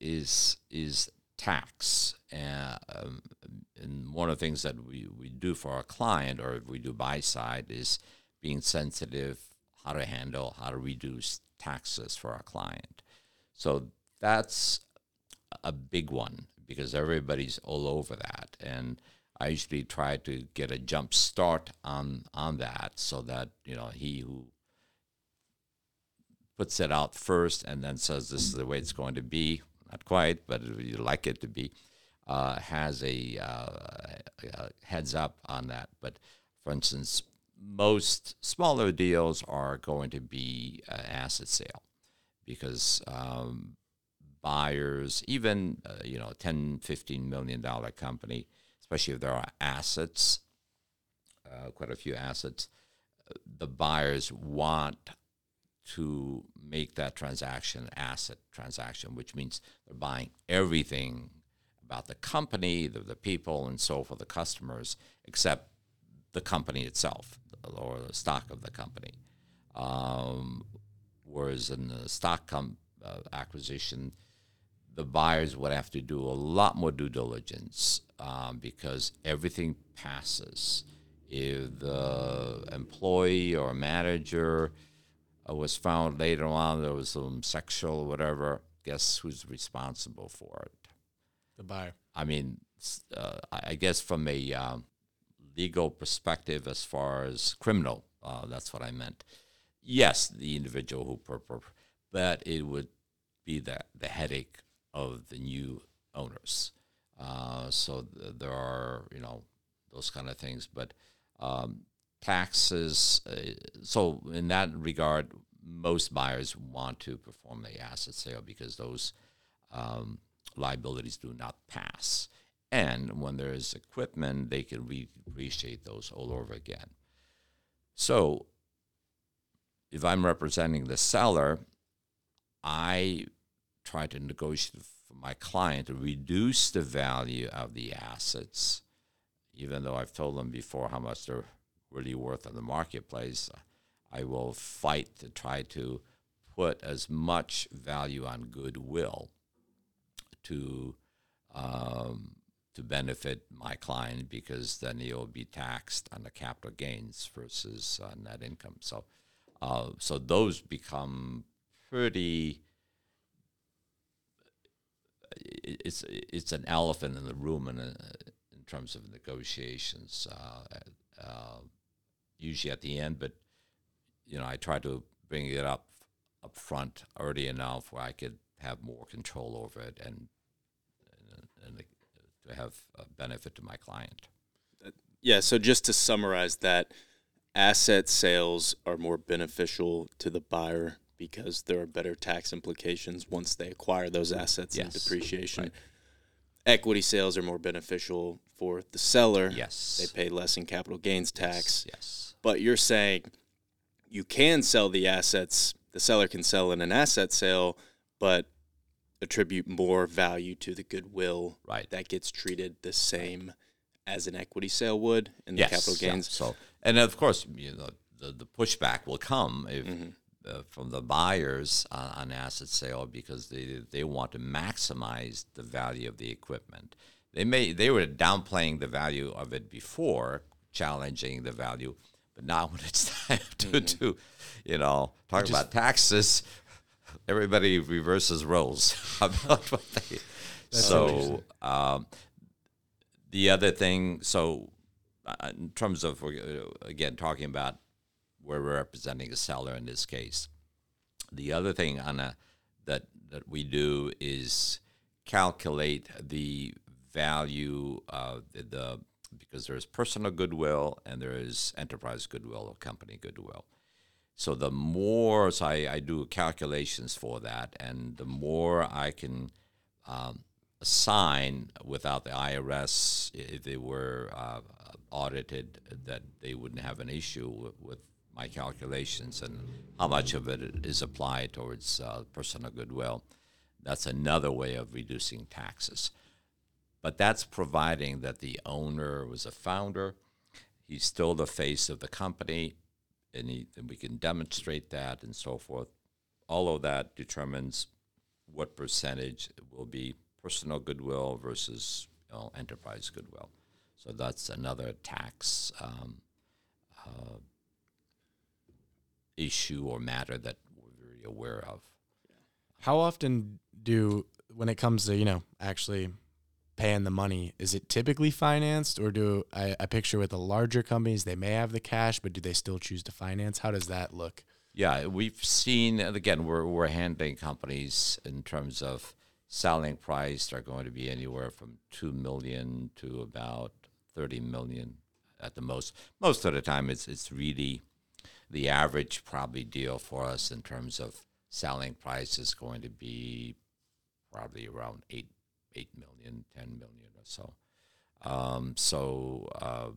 is is tax. Uh, um, and one of the things that we, we do for our client, or if we do buy side, is being sensitive how to handle, how to reduce taxes for our client. So that's a big one because everybody's all over that. And I usually try to get a jump start on on that so that you know he who puts it out first and then says this is the way it's going to be not quite but you like it to be uh, has a, uh, a heads up on that. But for instance most smaller deals are going to be an asset sale because um, buyers even uh, you know 10 15 million dollar company especially if there are assets, uh, quite a few assets, the buyers want to make that transaction an asset transaction, which means they're buying everything about the company, the, the people, and so for the customers, except the company itself or the stock of the company. Um, whereas in the stock com- uh, acquisition, the buyers would have to do a lot more due diligence um, because everything passes. If the employee or manager uh, was found later on there was some sexual whatever, guess who's responsible for it? The buyer. I mean, uh, I guess from a um, legal perspective, as far as criminal, uh, that's what I meant. Yes, the individual who, per, per, but it would be the the headache of the new owners. Uh, so th- there are, you know, those kind of things. But um, taxes, uh, so in that regard, most buyers want to perform the asset sale because those um, liabilities do not pass. And when there is equipment, they can re- appreciate those all over again. So if I'm representing the seller, I try to negotiate for my client to reduce the value of the assets, even though I've told them before how much they're really worth in the marketplace. I will fight to try to put as much value on goodwill to um, to benefit my client because then he'll be taxed on the capital gains versus uh, net income. So, uh, so those become pretty it's it's an elephant in the room in, a, in terms of negotiations. Uh, uh, usually at the end, but you know, I try to bring it up up front early enough where I could have more control over it and and, and to have a benefit to my client. Yeah. So just to summarize that, asset sales are more beneficial to the buyer because there are better tax implications once they acquire those assets yes. and depreciation. Right. Equity sales are more beneficial for the seller. Yes. They pay less in capital gains tax. Yes. yes. But you're saying you can sell the assets, the seller can sell in an asset sale, but attribute more value to the goodwill right. that gets treated the same as an equity sale would in yes. the capital gains. Yeah. So, and of course, you know, the, the pushback will come if mm-hmm uh, from the buyers uh, on asset sale because they they want to maximize the value of the equipment. They may they were downplaying the value of it before, challenging the value, but now when it's time to mm-hmm. do, you know, talk Just, about taxes, everybody reverses roles about what they. so um, the other thing, so uh, in terms of uh, again talking about we're representing a seller in this case. The other thing on a, that that we do is calculate the value of the, the because there is personal goodwill and there is enterprise goodwill or company goodwill. So the more so I, I do calculations for that, and the more I can um, assign without the IRS, if they were uh, audited, that they wouldn't have an issue with, with my calculations and how much of it is applied towards uh, personal goodwill. That's another way of reducing taxes. But that's providing that the owner was a founder, he's still the face of the company, and, he, and we can demonstrate that and so forth. All of that determines what percentage will be personal goodwill versus you know, enterprise goodwill. So that's another tax um, uh, issue or matter that we're very aware of. How often do, when it comes to, you know, actually paying the money, is it typically financed, or do I, I picture with the larger companies they may have the cash, but do they still choose to finance? How does that look? Yeah, we've seen, and again, we're, we're handling companies in terms of selling price are going to be anywhere from 2 million to about 30 million at the most. Most of the time, it's, it's really the average probably deal for us in terms of selling price is going to be probably around 8, 8 million, 10 million or so. Um, so uh,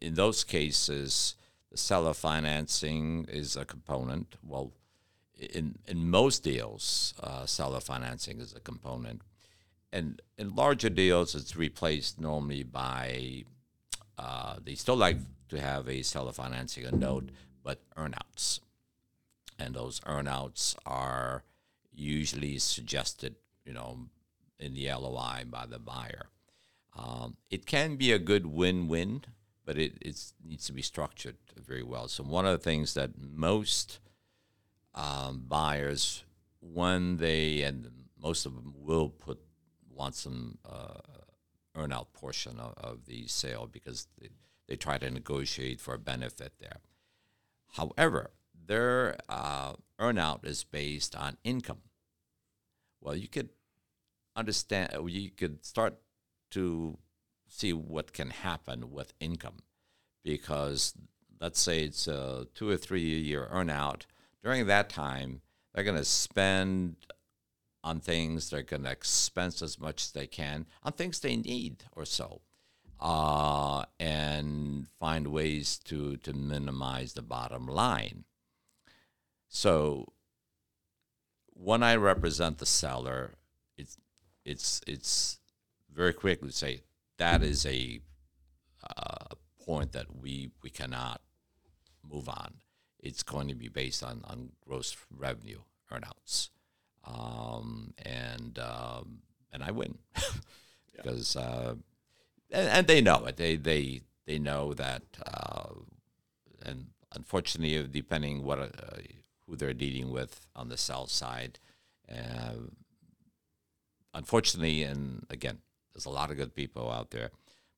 in those cases, the seller financing is a component. Well, in in most deals, uh, seller financing is a component, and in larger deals, it's replaced normally by uh, they still like to have a seller financing a note, but earnouts, and those earnouts are usually suggested, you know, in the LOI by the buyer. Um, it can be a good win-win but it needs to be structured very well. So one of the things that most um, buyers, when they and most of them will put want some uh, earnout portion of, of the sale because they, they try to negotiate for a benefit there. However, their uh, earnout is based on income. Well, you could understand, you could start to see what can happen with income because let's say it's a two or three year earnout during that time they're going to spend on things they're going to expense as much as they can on things they need or so uh, and find ways to to minimize the bottom line. So when i represent the seller it's it's it's very quickly say that is a uh, point that we we cannot move on. It's going to be based on, on gross revenue earnouts, um, and um, and I win. Because uh, and, and, they know it. They they they know that, uh, and unfortunately, depending what uh, who they're dealing with on the sell side, uh, unfortunately, and again, there's a lot of good people out there,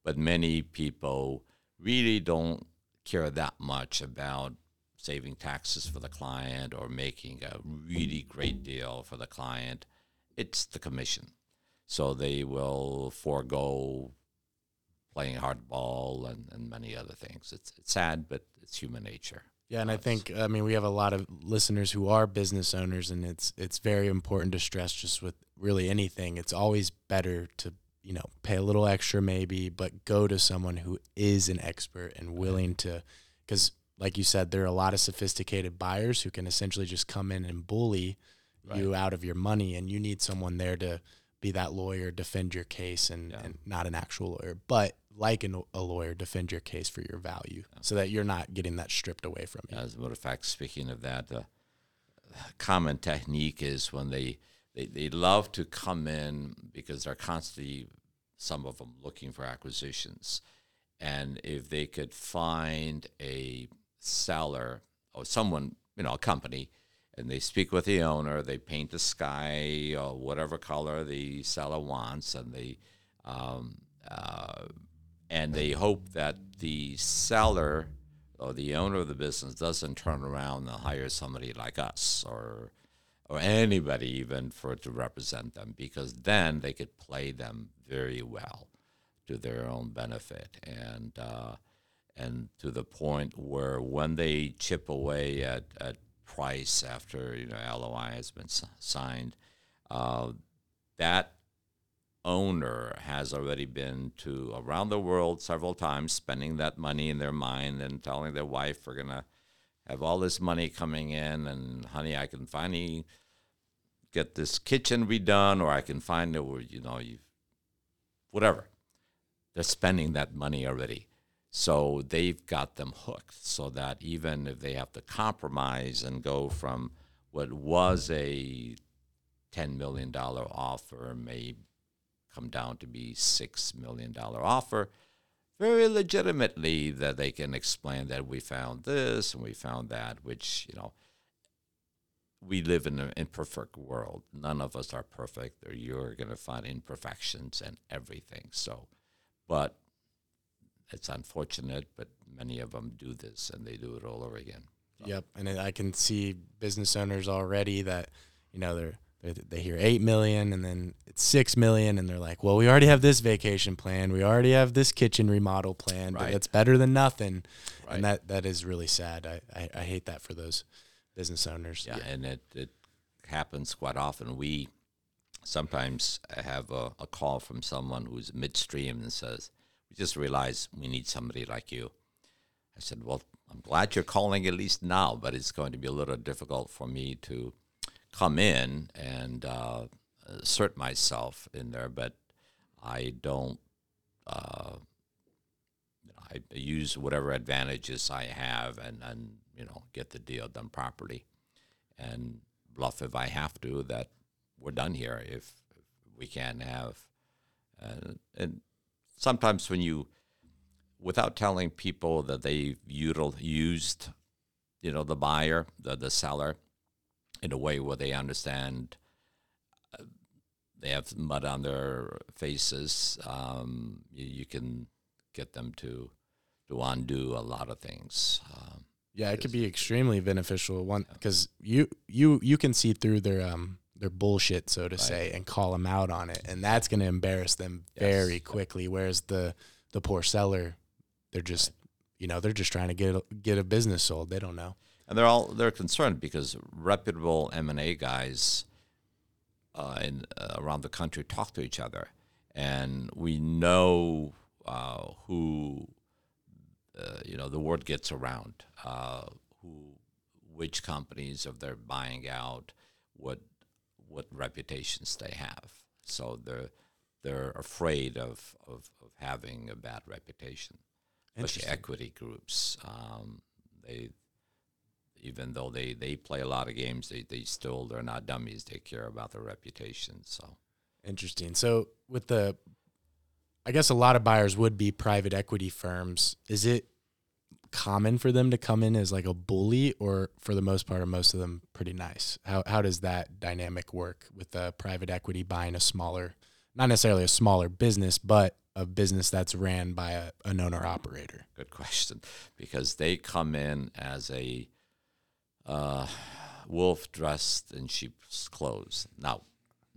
but many people really don't care that much about saving taxes for the client or making a really great deal for the client. It's the commission. So they will forego playing hardball and, and many other things. It's, it's sad, but it's human nature. Yeah, and I um, think I mean we have a lot of listeners who are business owners, and it's it's very important to stress just with really anything. It's always better to you know, pay a little extra maybe, but go to someone who is an expert and willing to, because like you said, there are a lot of sophisticated buyers who can essentially just come in and bully right. you out of your money, and you need someone there to be that lawyer, defend your case, and, yeah. and not an actual lawyer, but like an, a lawyer, defend your case for your value, yeah. so that you're not getting that stripped away from you. As a matter of fact, speaking of that, the common technique is when they they, they love to come in because they're constantly some of them looking for acquisitions and if they could find a seller or someone you know a company and they speak with the owner they paint the sky or whatever color the seller wants and they um, uh, and they hope that the seller or the owner of the business doesn't turn around and hire somebody like us or or anybody even for to represent them because then they could play them very well to their own benefit. And uh, and to the point where when they chip away at, at price after you know LOI has been signed, uh, that owner has already been to around the world several times, spending that money in their mind and telling their wife, "We're gonna have all this money coming in, and honey, I can finally get this kitchen redone, or I can find it where you know you, whatever. They're spending that money already, so they've got them hooked. So that even if they have to compromise and go from what was a ten million dollar offer may come down to be six million dollar offer very legitimately that they can explain that we found this and we found that, which, you know, we live in an imperfect world. None of us are perfect, or you're going to find imperfections in everything. So, but it's unfortunate, but many of them do this and they do it all over again. Yep, and I can see business owners already that you know they're they hear eight million and then it's six million and they're like, well, we already have this vacation plan, we already have this kitchen remodel plan, but Right. it's better than nothing, Right. and that that is really sad. I, I I hate that for those business owners. Yeah, and it, it happens quite often. We sometimes have a, a call from someone who's midstream and says, We just realized we need somebody like you. I said, Well, I'm glad you're calling at least now, but it's going to be a little difficult for me to come in and uh, assert myself in there, but I don't. Uh, I use whatever advantages I have and, and you know get the deal done properly, and bluff if I have to that we're done here if, we can't have, uh, and sometimes when you, without telling people that they've util- used, you know the buyer the the seller, in a way where they understand. uh, They have mud on their faces. Um, you, you can get them to to undo a lot of things. Um, Yeah, it could be extremely beneficial one because you you you can see through their um their bullshit, so to say, and call them out on it, and that's going to embarrass them very quickly. Whereas the the poor seller, they're just you know they're just trying to get a, get a business sold. They don't know. And they're all they're concerned because reputable M and A guys uh, in uh, around the country talk to each other, and we know uh, who uh, you know the word gets around uh, who which companies if they're buying out what what reputations they have. So they're they're afraid of, of, of having a bad reputation. Especially equity groups um, they even though they, they play a lot of games they, they still they're not dummies they care about their reputation so Interesting. So with the, I guess a lot of buyers would be private equity firms. Is it common for them to come in as like a bully, or for the most part, are most of them pretty nice? How how does that dynamic work with the private equity buying a smaller, not necessarily a smaller business, but a business that's ran by a, an owner operator? Good question, because they come in as a uh, wolf dressed in sheep's clothes. Now,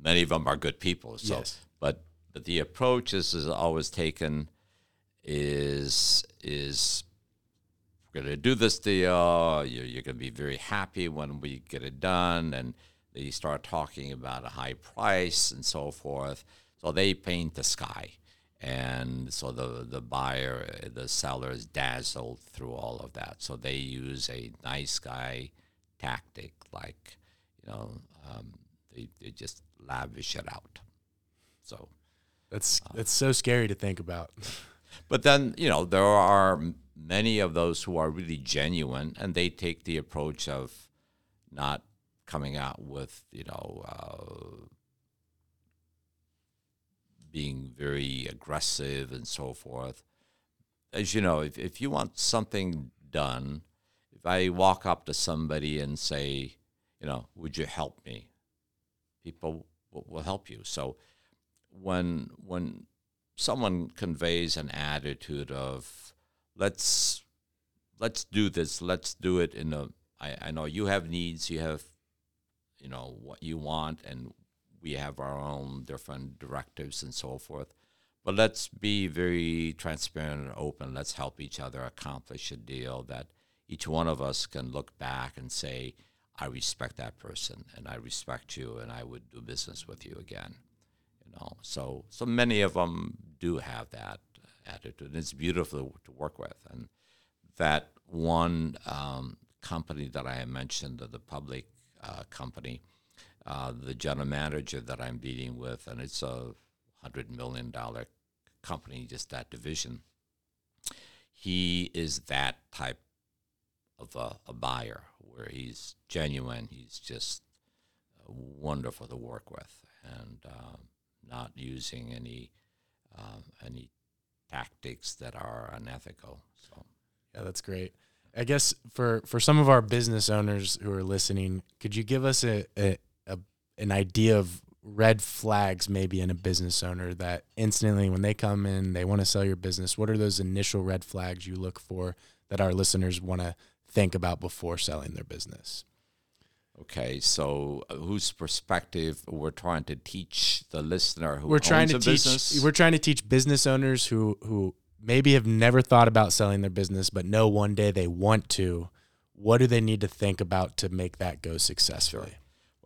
many of them are good people, so Yes. but but the approach is, is always taken is is we're going to do this deal. You're, you're going to be very happy when we get it done, and they start talking about a high price and so forth. So they paint the sky, and so the the buyer, the seller is dazzled through all of that. So they use a nice guy tactic, like you know, um, they they just lavish it out. So That's that's so scary to think about. but then, you know, there are many of those who are really genuine and they take the approach of not coming out with, you know, uh, being very aggressive and so forth. As you know, if, if you want something done, if I walk up to somebody and say, you know, would you help me? People will, will help you. So when when someone conveys an attitude of let's let's do this let's do it in a I, I know you have needs you have you know what you want and we have our own different directives and so forth. But let's be very transparent and open. Let's help each other accomplish a deal that each one of us can look back and say i respect that person and i respect you and i would do business with you again you know? So so many of them do have that attitude. And it's beautiful to work with. And that one um, company that I mentioned, the public uh, company, uh, the general manager that I'm dealing with, and it's a hundred million dollar company, just that division. He is that type of a, a buyer where he's genuine. He's just wonderful to work with, and um, not using any um, any tactics that are unethical. So Yeah, that's great. I guess for for some of our business owners who are listening, could you give us a, a an idea of red flags maybe in a business owner that instantly when they come in they want to sell your business what are those initial red flags you look for that our listeners want to think about before selling their business? Okay, so uh, whose perspective we're trying to teach the listener who we're trying owns to a teach business? we're trying to teach business owners who who maybe have never thought about selling their business but know one day they want to what do they need to think about to make that go successfully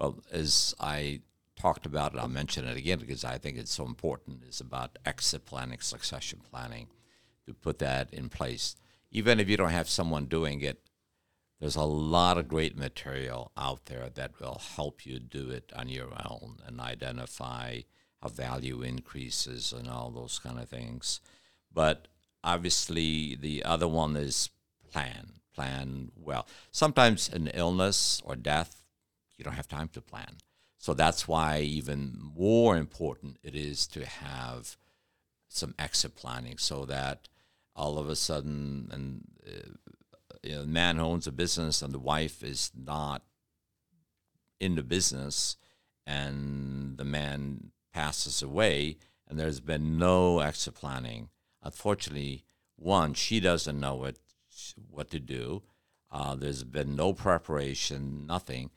Well, as I talked about it, I'll mention it again because I think it's so important. Is about exit planning, succession planning, to put that in place. Even if you don't have someone doing it, there's a lot of great material out there that will help you do it on your own and identify how value increases and all those kind of things. But obviously, the other one is plan. Plan well. Sometimes an illness or death, you don't have time to plan. So that's why even more important it is to have some exit planning so that all of a sudden and uh, you know, the man owns a business and the wife is not in the business and the man passes away and there's been no exit planning. Unfortunately one she doesn't know what what to do. Uh, there's been no preparation nothing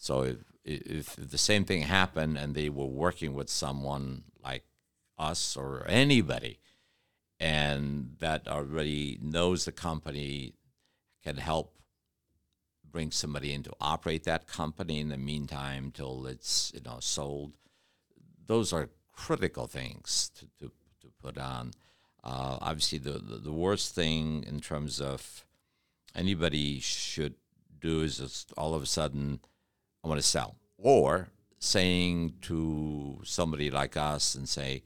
so if, if the same thing happened and they were working with someone like us or anybody and that already knows the company can help bring somebody in to operate that company in the meantime till it's you know sold those are critical things to, to, to put on. Uh, obviously the, the, the worst thing in terms of anybody should do is just all of a sudden I want to sell. Or saying to somebody like us and say,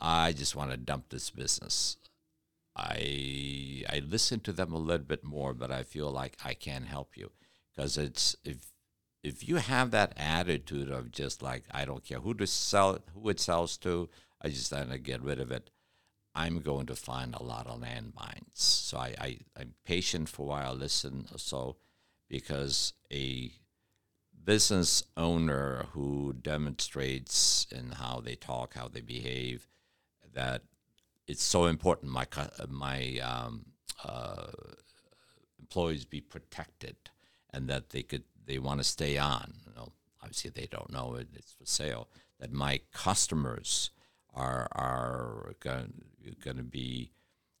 I just want to dump this business. I I listen to them a little bit more, but I feel like I can help you because it's if if you have that attitude of just like I don't care who to sell who it sells to, I just want to get rid of it. I'm going to find a lot of landmines. So I, I I'm patient for a while, listen so because a business owner who demonstrates in how they talk, how they behave, that it's so important my my um, uh, employees be protected and that they could they want to stay on. You know, obviously they don't know it, it's for sale. That my customers are are going to be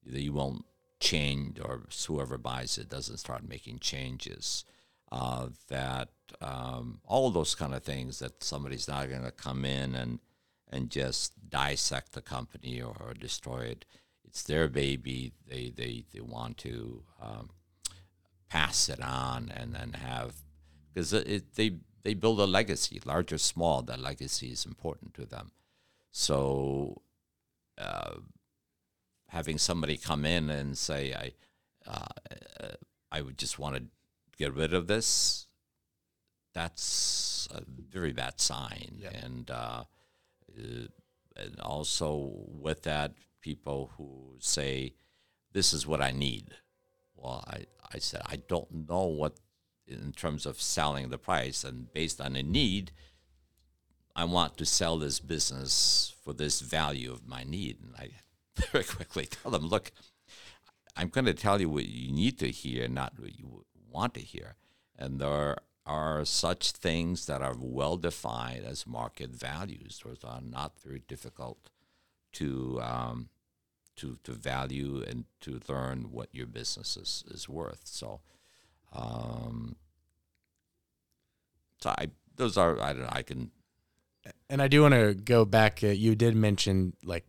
that you won't change or whoever buys it doesn't start making changes. Uh, that um, all those kind of things that somebody's not going to come in and and just dissect the company or, or, destroy it. It's their baby. They they, they want to um, pass it on and then have because they they build a legacy, large or small. That legacy is important to them. So uh, having somebody come in and say, "I uh, I would just want to get rid of this," that's a very bad sign. Yep. And uh, and also with that, people who say, "This is what I need." Well, I, I said I don't know what in terms of selling the price, and based on a need, I want to sell this business for this value of my need, and I very quickly tell them, "Look, I'm going to tell you what you need to hear, not what you want to hear," and there are such things that are well defined as market values. Those are not very difficult to um, to to value and to learn what your business is, is worth. So, um, so I those are I don't know, I can. And I do want to go back. Uh, you did mention like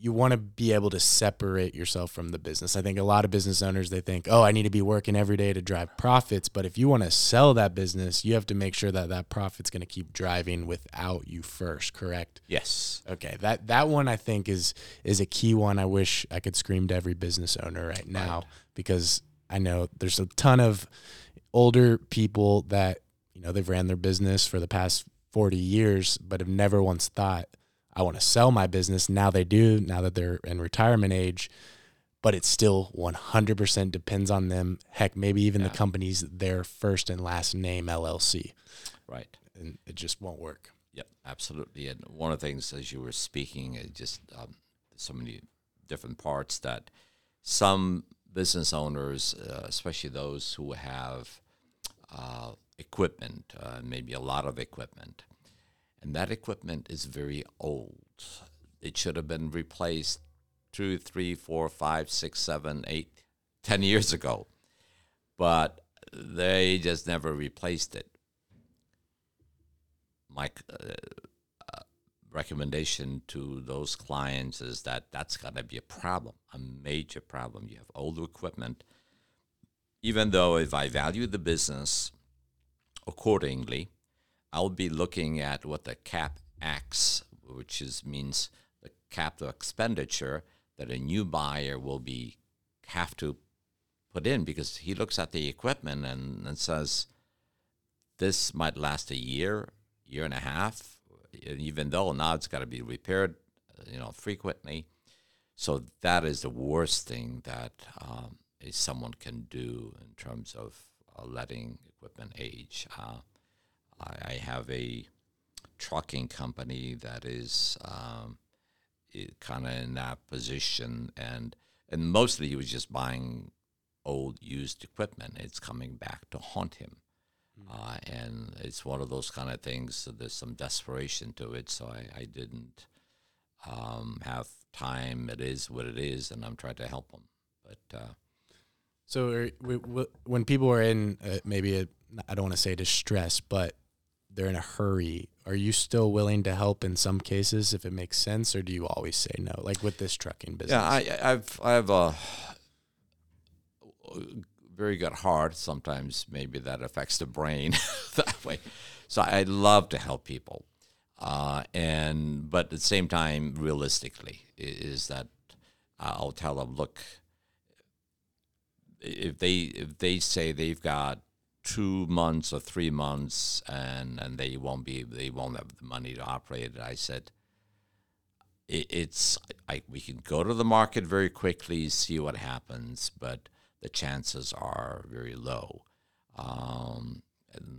you want to be able to separate yourself from the business. I think a lot of business owners they think, "Oh, I need to be working every day to drive profits." But if you want to sell that business, you have to make sure that that profit's going to keep driving without you first, correct? Yes. Okay. That that one I think is is a key one I wish I could scream to every business owner right now Right. because I know there's a ton of older people that, you know, they've ran their business for the past 40 years but have never once thought I want to sell my business. Now they do, now that they're in retirement age. but it still 100% depends on them. Heck, maybe even Yeah. the company's their first and last name LLC, Right. and it just won't work. Yep, absolutely. And one of the things as you were speaking, it just um, so many different parts that some business owners, uh, especially those who have uh, equipment, uh, maybe a lot of equipment, and that equipment is very old. It should have been replaced two, three, four, five, six, seven, eight, ten years ago, but they just never replaced it. My uh, uh, recommendation to those clients is that that's going to be a problem, a major problem. You have older equipment. Even though if I value the business accordingly, I'll be looking at what the cap acts, which is means the capital expenditure that a new buyer will be have to put in because he looks at the equipment and, and says this might last a year, year and a half, even though now it's got to be repaired, you know, frequently. So that is the worst thing that um, someone can do in terms of uh, letting equipment age. Uh, I, I have a trucking company that is um, kind of in that position, and and mostly he was just buying old used equipment. It's coming back to haunt him. Uh, and it's one of those kind of things. So there's some desperation to it. So I, I didn't um, have time. It is what it is, and I'm trying to help him. But uh, So are, we, we, when people are in uh, maybe a, I don't want to say distress, but they're in a hurry, are you still willing to help in some cases if it makes sense, or do you always say no? Like with this trucking business. yeah, I, I've I have a very good heart. Sometimes maybe that affects the brain that way. So I love to help people, uh, and but at the same time, realistically, is that I'll tell them, look, if they if they say they've got two months or three months and and they won't be they won't have the money to operate it, I said it, it's I, we can go to the market very quickly, see what happens, but the chances are very low, um,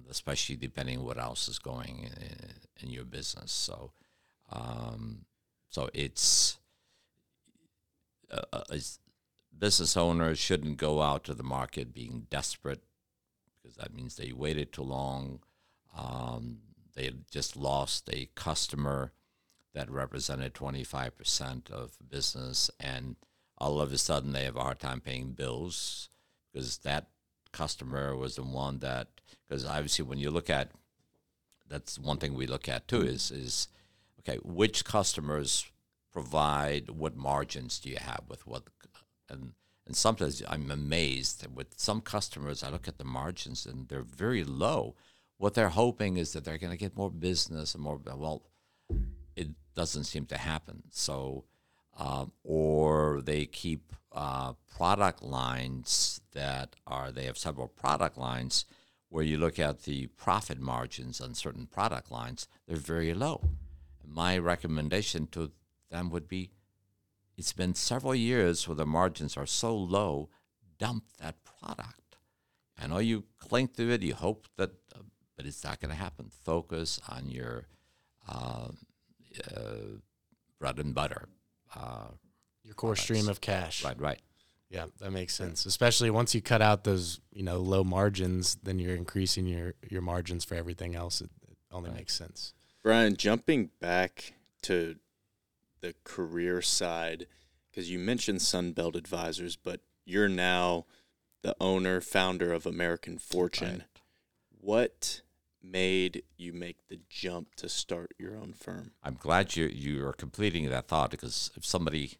especially depending what else is going in, in your business. So, um, so it's uh, uh, it's- business owners shouldn't go out to the market being desperate because that means they waited too long. Um, they just lost a customer that represented 25% of business and all of a sudden they have a hard time paying bills because that customer was the one that because obviously when you look at that's one thing we look at too is is okay which customers provide what margins do you have with what and and sometimes I'm amazed with some customers I look at the margins and they're very low what they're hoping is that they're going to get more business and more well it doesn't seem to happen. So, um, or they keep uh, product lines that are they have several product lines where you look at the profit margins on certain product lines, they're very low. My recommendation to them would be it's been several years where the margins are so low, dump that product. I know you cling to it, you hope that, uh, but it's not going to happen. Focus on your um, uh, bread and butter. Uh, Your core stream of cash. right, right. Yeah, that makes sense. Especially once you cut out those, you know, low margins, then you're increasing your your margins for everything else. It, it only makes sense. Brian, jumping back to the career side, because you mentioned Sunbelt Advisors, but you're now the owner, founder of American Fortune. Right. What made you make the jump to start your own firm? I'm glad you you are completing that thought because if somebody,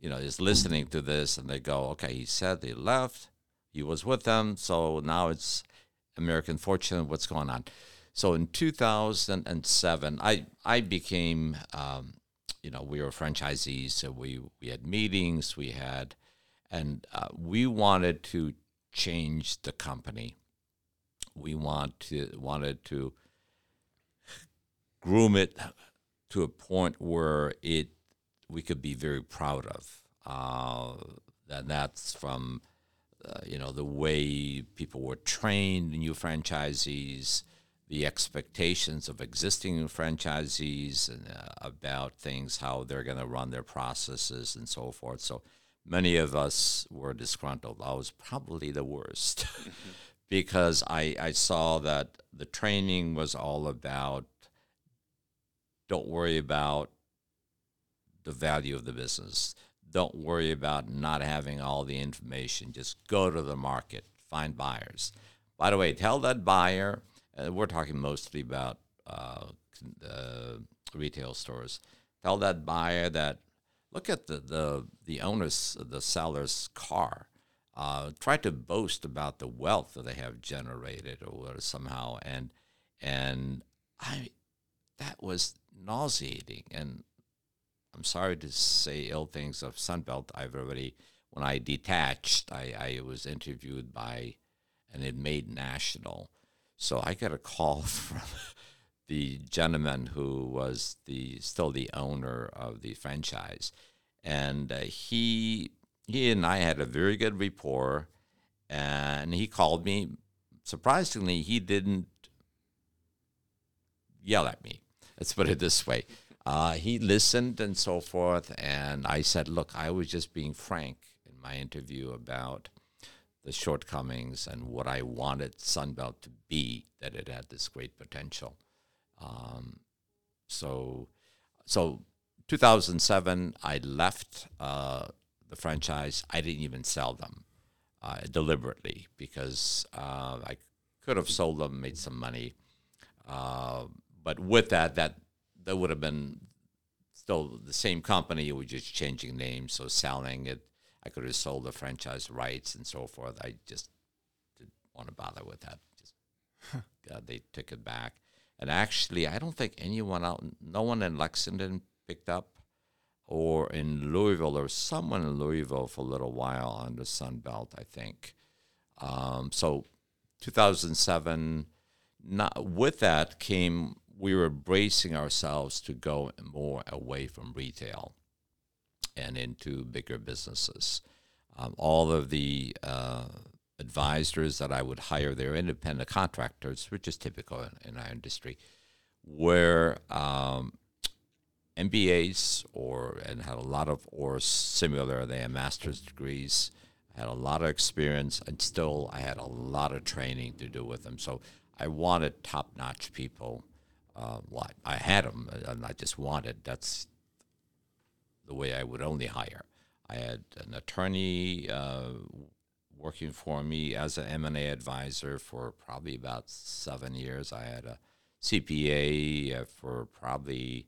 you know, is listening to this and they go, okay, he said he left, he was with them, so now it's American Fortune. What's going on? So in 2007, I I became, um, you know, we were franchisees, so we we had meetings, we had, and uh, we wanted to change the company. We want to wanted to groom it to a point where it we could be very proud of. Uh, and that's from uh, you know the way people were trained, new franchisees, the expectations of existing franchisees and, uh, about things, how they're going to run their processes and so forth. So many of us were disgruntled. I was probably the worst because I, I saw that the training was all about don't worry about the value of the business. Don't worry about not having all the information. Just go to the market, find buyers. By the way, tell that buyer, uh, we're talking mostly about uh, uh, retail stores. Tell that buyer that look at the the the owner's the seller's car. Uh, try to boast about the wealth that they have generated or somehow, and and I that was nauseating. And I'm sorry to say ill things of Sunbelt. I've already when I detached, I, I was interviewed by and it made national. So I got a call from the gentleman who was the still the owner of the franchise, and uh, he he and I had a very good rapport, and he called me. Surprisingly, he didn't yell at me. Let's put it this way. Uh, he listened and so forth, and I said, "Look, I was just being frank in my interview about." The shortcomings and what I wanted Sunbelt to be, that it had this great potential. Um, so, so 2007, I left uh, the franchise. I didn't even sell them uh, deliberately because uh, I could have sold them, made some money. Uh, but with that, that that would have been still the same company. We just changing names, so selling it I could have sold the franchise rights and so forth. I just didn't want to bother with that. Just God, they took it back. And actually, I don't think anyone out, no one in Lexington picked up, or in Louisville. There was someone in Louisville for a little while on the Sunbelt, I think. Um, so, 2007. Not, with that came we were bracing ourselves to go more away from retail and into bigger businesses. Um, all of the uh, advisors that I would hire, they're independent contractors, which is typical in, in our industry, were um, MBAs or and had a lot of or similar. They had master's degrees, had a lot of experience, and still I had a lot of training to do with them. So I wanted top-notch people. Uh, well, I had them, and I just wanted. That's the way I would only hire. I had an attorney uh, working for me as an M&A advisor for probably about seven years. I had a CPA uh, for probably,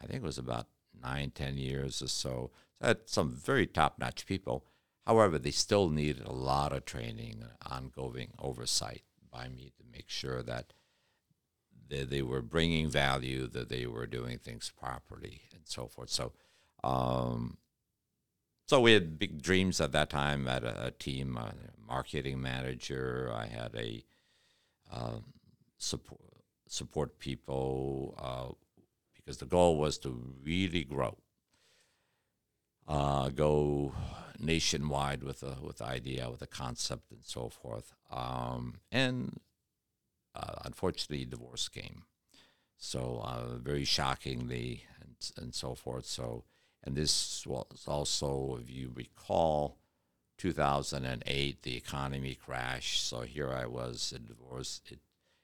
I think it was about nine, ten years or so. so I had some very top-notch people. However, they still needed a lot of training, and ongoing oversight by me to make sure that they, they were bringing value, that they were doing things properly, and so forth. So um, so we had big dreams at that time. Had a, a team, a marketing manager. I had a uh, support support people uh, because the goal was to really grow, uh, go nationwide with a with the idea, with a concept, and so forth. Um, and uh, unfortunately, divorce came. So uh, very shockingly, and and so forth. So and this was also, if you recall, 2008, the economy crashed. So here I was in divorce. It,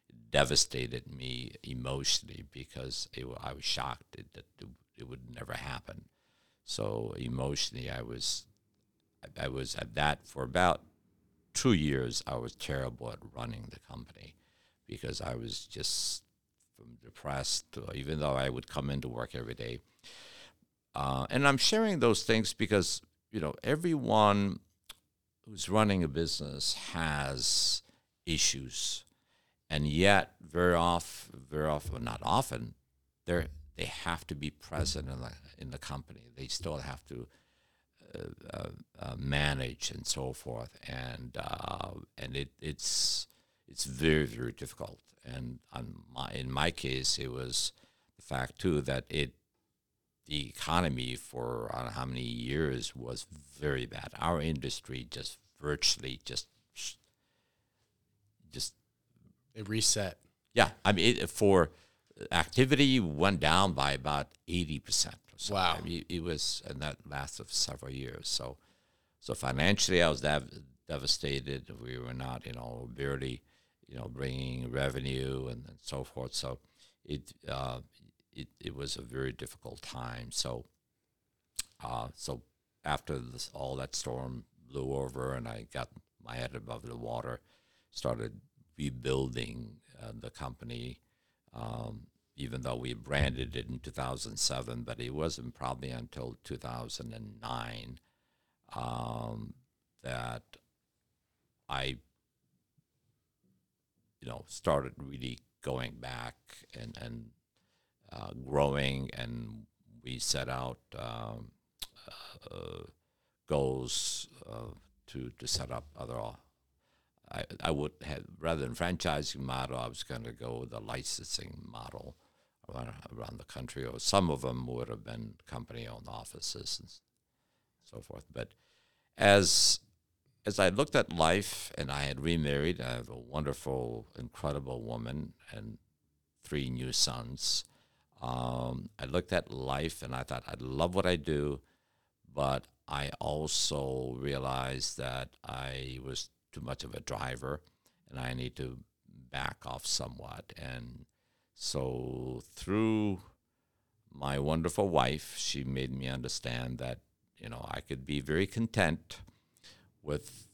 it devastated me emotionally because it, I was shocked that it, it, would never happen. So emotionally, I was, I was at that for about two years. I was terrible at running the company because I was just depressed. Even though I would come into work every day, uh, and I'm sharing those things because, you know, everyone who's running a business has issues. And yet, very often, very often, not often, they they have to be present in the, in the company. They still have to uh, uh, uh manage and so forth. And, uh, and it, it's, it's very, very difficult. And on my, in my case, it was the fact, too, that it the economy for I don't know how many years was very bad. Our industry just virtually just just It reset. yeah. I mean, it, for activity went down by about eighty percent. Wow. I mean, it was, and that lasted for several years. So, so financially, I was dev- devastated. We were not, you know, barely, you know, bringing revenue and, and so forth. So, it, uh, it it was a very difficult time. So, uh, so after this, all that storm blew over and I got my head above the water, started rebuilding uh, the company. Um, even though we branded it in 2007, but it wasn't probably until 2009 um, that I, you know, started really going back and and uh, growing, and we set out um, uh, goals uh, to to set up other. I, I would have rather than franchising model, I was going to go with licensing model around, around the country, or some of them would have been company-owned offices and so forth. But as as I looked at life, and I had remarried, I have a wonderful, incredible woman and three new sons. Um, I looked at life, and I thought I love what I do, but I also realized that I was too much of a driver, and I need to back off somewhat. And so through my wonderful wife, she made me understand that you know I could be very content with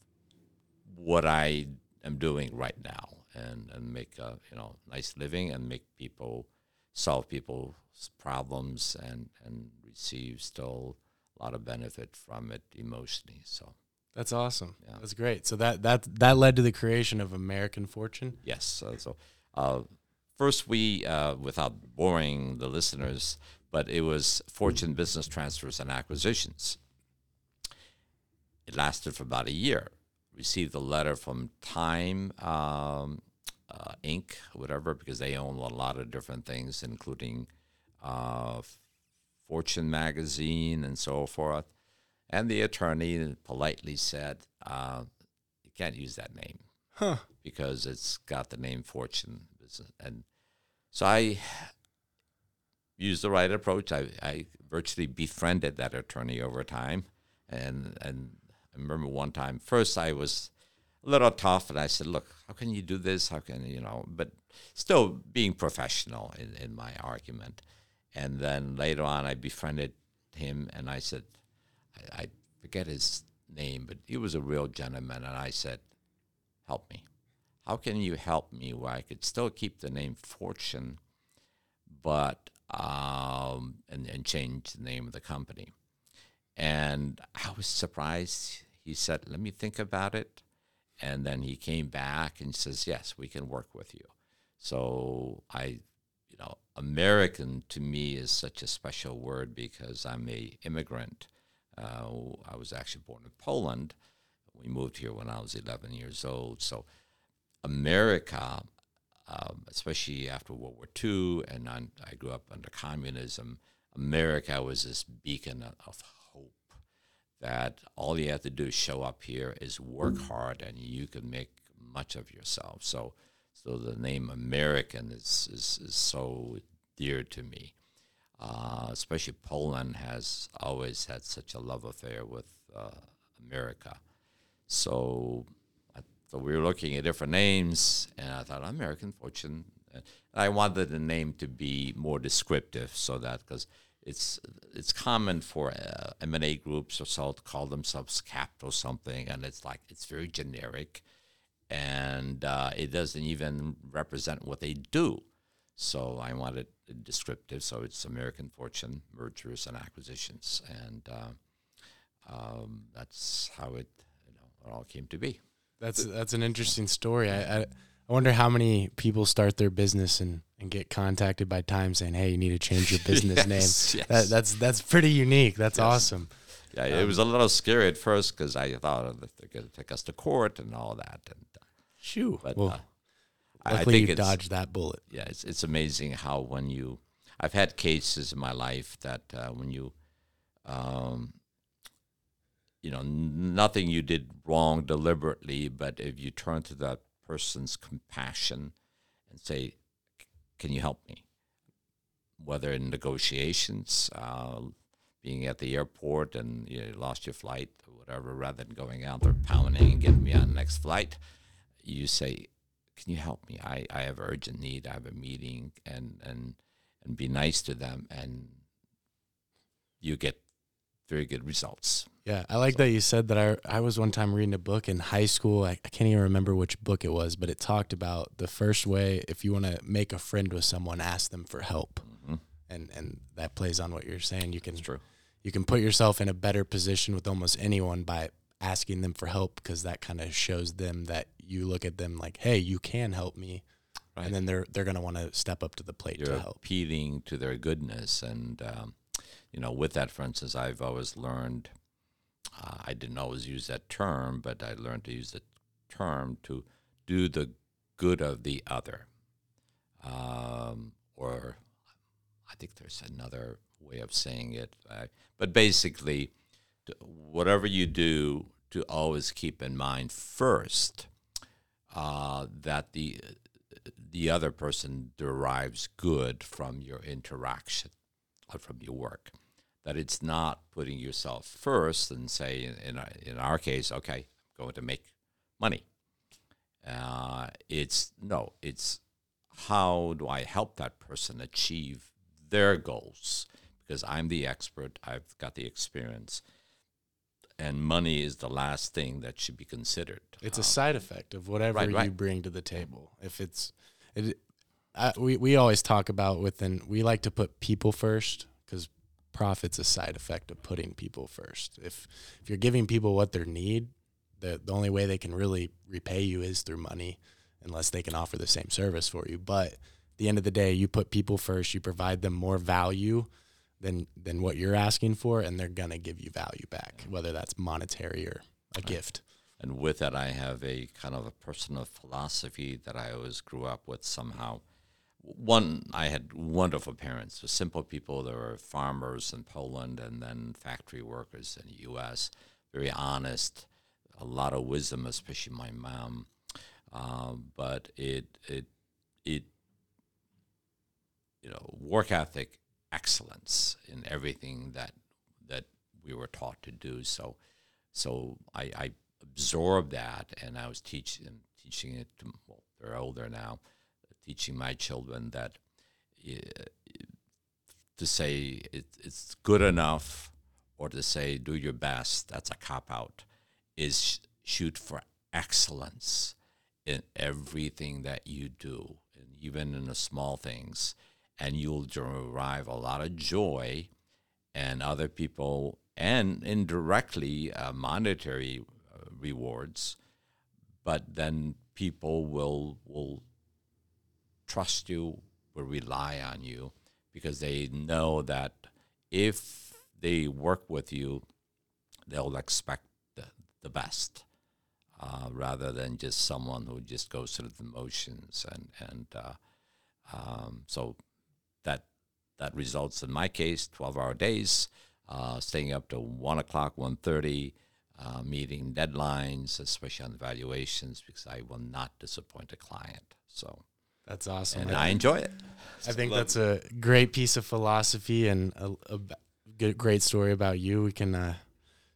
what I am doing right now, and and make a you know nice living and make people solve people's problems and and receive still a lot of benefit from it emotionally. So That's awesome. Yeah. That's great. So that that that led to the creation of American Fortune. Yes. So, so uh, first, we, uh, without boring the listeners, but it was Fortune Business Transfers and Acquisitions. It lasted for about a year. Received a letter from Time um, uh, Inc., whatever, because they own a lot of different things, including uh, Fortune magazine and so forth. And the attorney politely said, uh, "You can't use that name." Huh. because it's got the name Fortune. And so I used the right approach. I, I virtually befriended that attorney over time. And, and I remember one time, first I was a little tough and I said, look, how can you do this? How can, you know, but still being professional in, in my argument. And then later on, I befriended him and I said, I, I forget his name, but he was a real gentleman. And I said, help me. How can you help me where I could still keep the name Fortune, but um, and, and change the name of the company? And I was surprised. He said, "Let me think about it," and then he came back and says, "Yes, we can work with you." So I, you know, American to me is such a special word because I'm a immigrant. Uh, I was actually born in Poland. We moved here when I was 11 years old. So America, um, especially after World War II, and I, I grew up under communism, America was this beacon of, that all you have to do is show up here, is work hard, and you can make much of yourself. So, so the name American is, is, is so dear to me. Uh, especially Poland has always had such a love affair with uh, America. So, I, so we were looking at different names, and I thought American Fortune. And I wanted the name to be more descriptive, so that because it's it's common for uh, M and A groups or so to call themselves capital or something, and it's like it's very generic, and uh, it doesn't even represent what they do. So I wanted it descriptive, so it's American Fortune Mergers and Acquisitions, and uh, um, that's how it you know it all came to be. That's that's an interesting story. I, I I wonder how many people start their business and, and get contacted by Time saying, "Hey, you need to change your business Yes, name." yes. That, that's that's pretty unique. That's Yes. awesome. Yeah, it was a little scary at first because I thought that they're going to take us to court and all that, and uh, Shoo. but well, uh, I I think you dodged that bullet. yeah, it's it's amazing how when you I've had cases in my life that uh, when you, um, you know, nothing you did wrong deliberately, but if you turn to that person's compassion and say, "Can you help me?" Whether in negotiations, uh, being at the airport and you lost your flight or whatever, rather than going out there pounding and getting me on the next flight, you say, "Can you help me? I, I have urgent need. I have a meeting," and and and be nice to them, and you get very good results. Yeah, I like that you said that. I I was one time reading a book in high school. I, I can't even remember which book it was, but it talked about the first way if you want to make a friend with someone, ask them for help, Mhm. and and that plays on what you're saying. You can you can put yourself in a better position with almost anyone by asking them for help because that kind of shows them that you look at them like, hey, you can help me, Right. and then they're they're gonna want to step up to the plate You're to help. appealing to their goodness, and um, you know, with that, for instance, I've always learned. Uh, I didn't always use that term, but I learned to use the term to do the good of the other, um, or I think there's another way of saying it. Uh, but basically, whatever you do, to always keep in mind first uh, that the the other person derives good from your interaction or from your work. That it's not putting yourself first and say, in, in, our- in our case, okay, I'm going to make money. Uh, it's no, it's how do I help that person achieve their goals? Because I'm the expert, I've got the experience, and money is the last thing that should be considered. It's a Um, side effect of whatever right, you bring to the table. If it's, it, I, we we always talk about within. We like to put people first because profit's a side effect of putting people first. If if you're giving people what they need, the the only way they can really repay you is through money, unless they can offer the same service for you. But at the end of the day, you put people first. You provide them more value than than what you're asking for, and they're gonna give you value back, whether that's monetary or a gift. And with that, I have a kind of a personal philosophy that I always grew up with somehow. One, I had wonderful parents, simple people. There were farmers in Poland and then factory workers in the U.S. Very honest, a lot of wisdom, especially my mom. Um, but it, it, it, you know, work ethic, excellence in everything that that we were taught to do. So, so I, I absorbed that, and I was teaching teaching it to well, they're older now, teaching my children that uh, to say it, it's good enough or to say do your best that's a cop out is sh- shoot for excellence in everything that you do and even in the small things and you'll derive a lot of joy and other people and indirectly uh, monetary uh, rewards but then people will will trust you will rely on you because they know that if they work with you they'll expect the, the best uh, rather than just someone who just goes through the motions and and uh, um, so that that results in my case 12 hour days uh, staying up to 1 o'clock 1.30 uh, meeting deadlines especially on valuations because i will not disappoint a client. So That's awesome. and i enjoy it I think that's a great piece of philosophy and a good, great story about you. We can uh,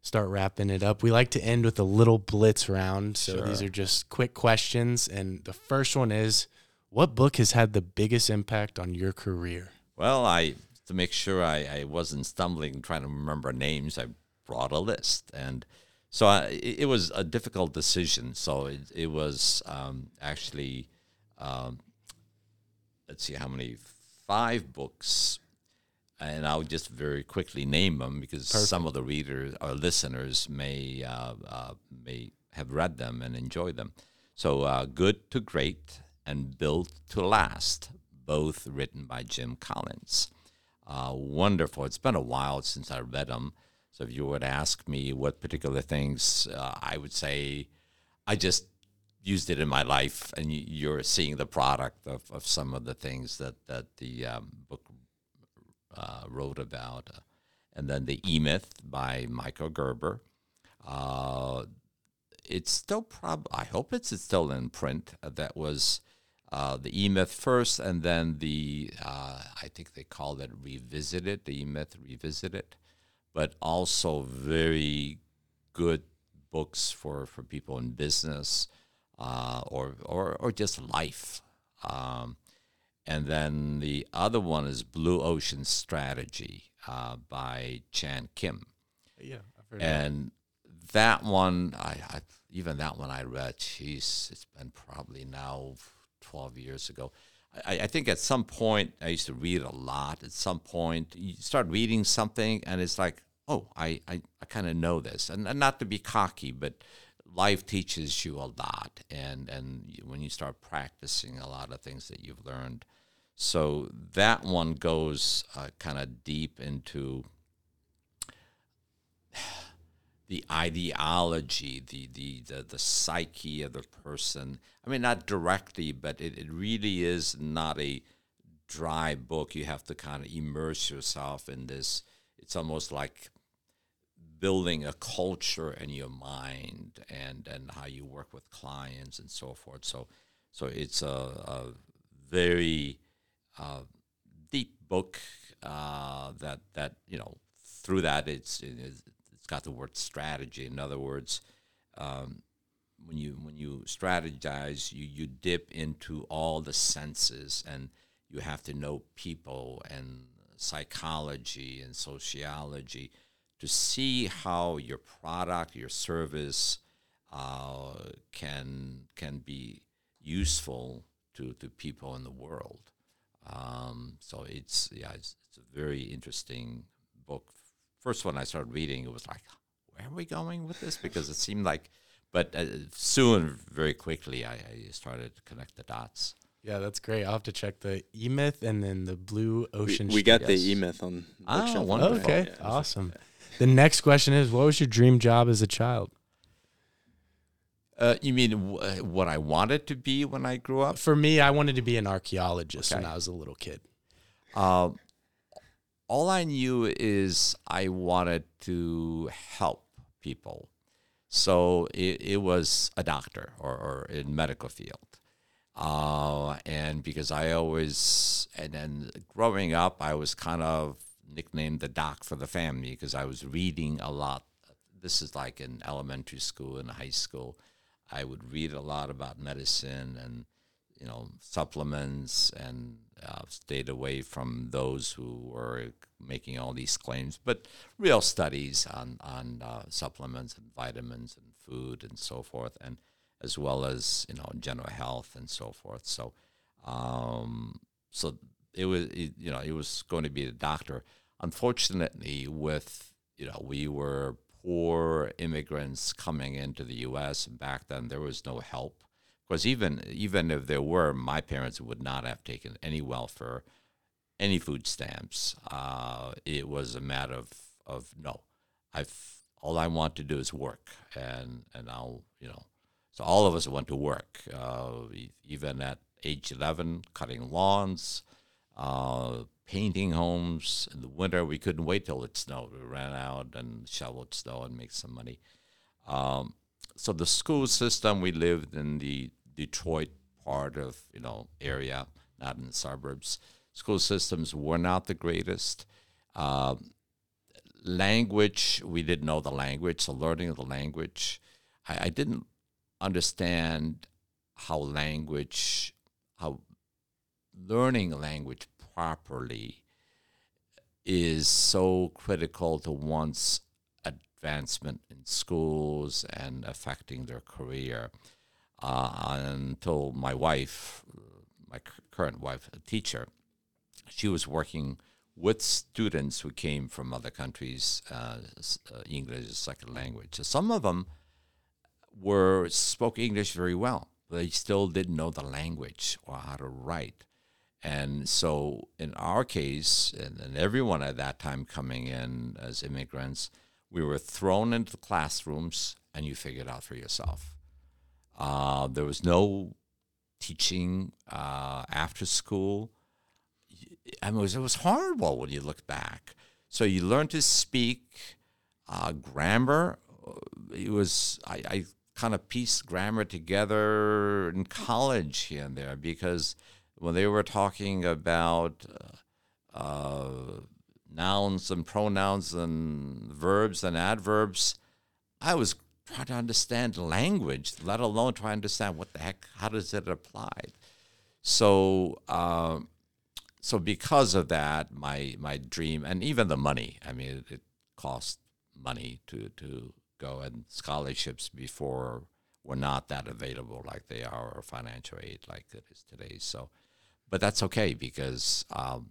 start wrapping it up. We like to end with a little blitz round. So these are just quick questions. And the first one is What book has had the biggest impact on your career? Well, I to make sure I, I wasn't stumbling trying to remember names, I brought a list, and so I, it, it was a difficult decision. So it, it was um, actually, um, let's see how many five books, and I'll just very quickly name them because some of the readers or listeners may uh, uh, may have read them and enjoyed them. So, uh, Good to Great and Built to Last, both written by Jim Collins. Uh, wonderful. It's been a while since I read them. So, if you were to ask me what particular things, uh, I would say I just used it in my life, and you- you're seeing the product of, of some of the things that, that the um, book uh, wrote about, and then the E Myth by Michael Gerber. Uh, it's still prob. I hope it's still in print. Uh, that was uh, the E Myth first, and then the uh, I think they called it Revisited. The E Myth Revisited, but also very good books for for people in business uh, or or or just life. Um, and then the other one is Blue Ocean Strategy uh, by Chan Kim. Yeah, I've heard of that. And that one, I, I even that one I read. Jeez, it's been probably now twelve years ago. I, I think at some point I used to read a lot. At some point, you start reading something, and it's like, oh, I I, I kind of know this, and, and not to be cocky, but life teaches you a lot, and and when you start practicing a lot of things that you've learned. So that one goes uh, kind of deep into the ideology, the, the, the, the psyche of the person. I mean, not directly, but it, it really is not a dry book. You have to kind of immerse yourself in this. It's almost like building a culture in your mind and, and how you work with clients and so forth. So, so it's a, a very uh, deep book uh, that, that, you know, through that it's, it's got the word strategy. In other words, um, when you when you strategize, you you dip into all the senses, and you have to know people and psychology and sociology to see how your product, your service, uh, can can be useful to, to people in the world. Um, so it's yeah, it's, it's a very interesting book. First one I started reading, it was like, where are we going with this? Because it seemed like, but uh, soon, very quickly, I, I started to connect the dots. Yeah, that's great. I'll have to check the E Myth and then the Blue Ocean. we got the yes. E Myth on Ah, wonderful. Okay, Yeah. awesome. The next question is, what was your dream job as a child? Uh, you mean w- what I wanted to be when I grew up? For me, I wanted to be an archaeologist when I was a little kid. Uh, all I knew is I wanted to help people. So it, it was a doctor or, or in medical field. Uh, and because I always, and then growing up, I was kind of nicknamed the doc for the family because I was reading a lot. This is like in elementary school and high school. I would read a lot about medicine and you know supplements and uh, stayed away from those who were making all these claims, but real studies on on uh, supplements and vitamins and food and so forth, and as well as you know general health and so forth. So, um, so it was it, you know it was going to be a doctor. Unfortunately, with you know we were poor immigrants coming into the U.S. back then there was no help because even even if there were, my parents would not have taken any welfare, any food stamps. Uh, it was a matter of, of no, I've all I want to do is work, and and I'll you know, so all of us went to work, uh, even at age eleven, cutting lawns. Uh, painting homes in the winter, we couldn't wait till it snowed. We ran out and shoveled snow and make some money. Um, so the school system we lived in the detroit part of you know area not in the suburbs school systems were not the greatest um, language we didn't know the language so learning of the language I, I didn't understand how language how learning language properly is so critical to one's advancement in schools and affecting their career. Uh, until my wife, my current wife, a teacher, she was working with students who came from other countries, uh, uh, English as a second language. So some of them were spoke English very well, they still didn't know the language or how to write. And so, in our case, and, and everyone at that time coming in as immigrants, we were thrown into the classrooms and you figured out for yourself. Uh, there was no teaching uh, after school. I mean, it was, it was horrible when you look back. So you learn to speak uh, grammar. It was I, I kind of pieced grammar together in college here and there because when they were talking about uh, uh, nouns and pronouns and verbs and adverbs, I was trying to understand language, let alone try to understand what the heck, how does it apply? So, um, so because of that, my my dream and even the money. I mean, it, it cost money to to go, and scholarships before were not that available like they are, or financial aid like it is today. So, but that's okay because um,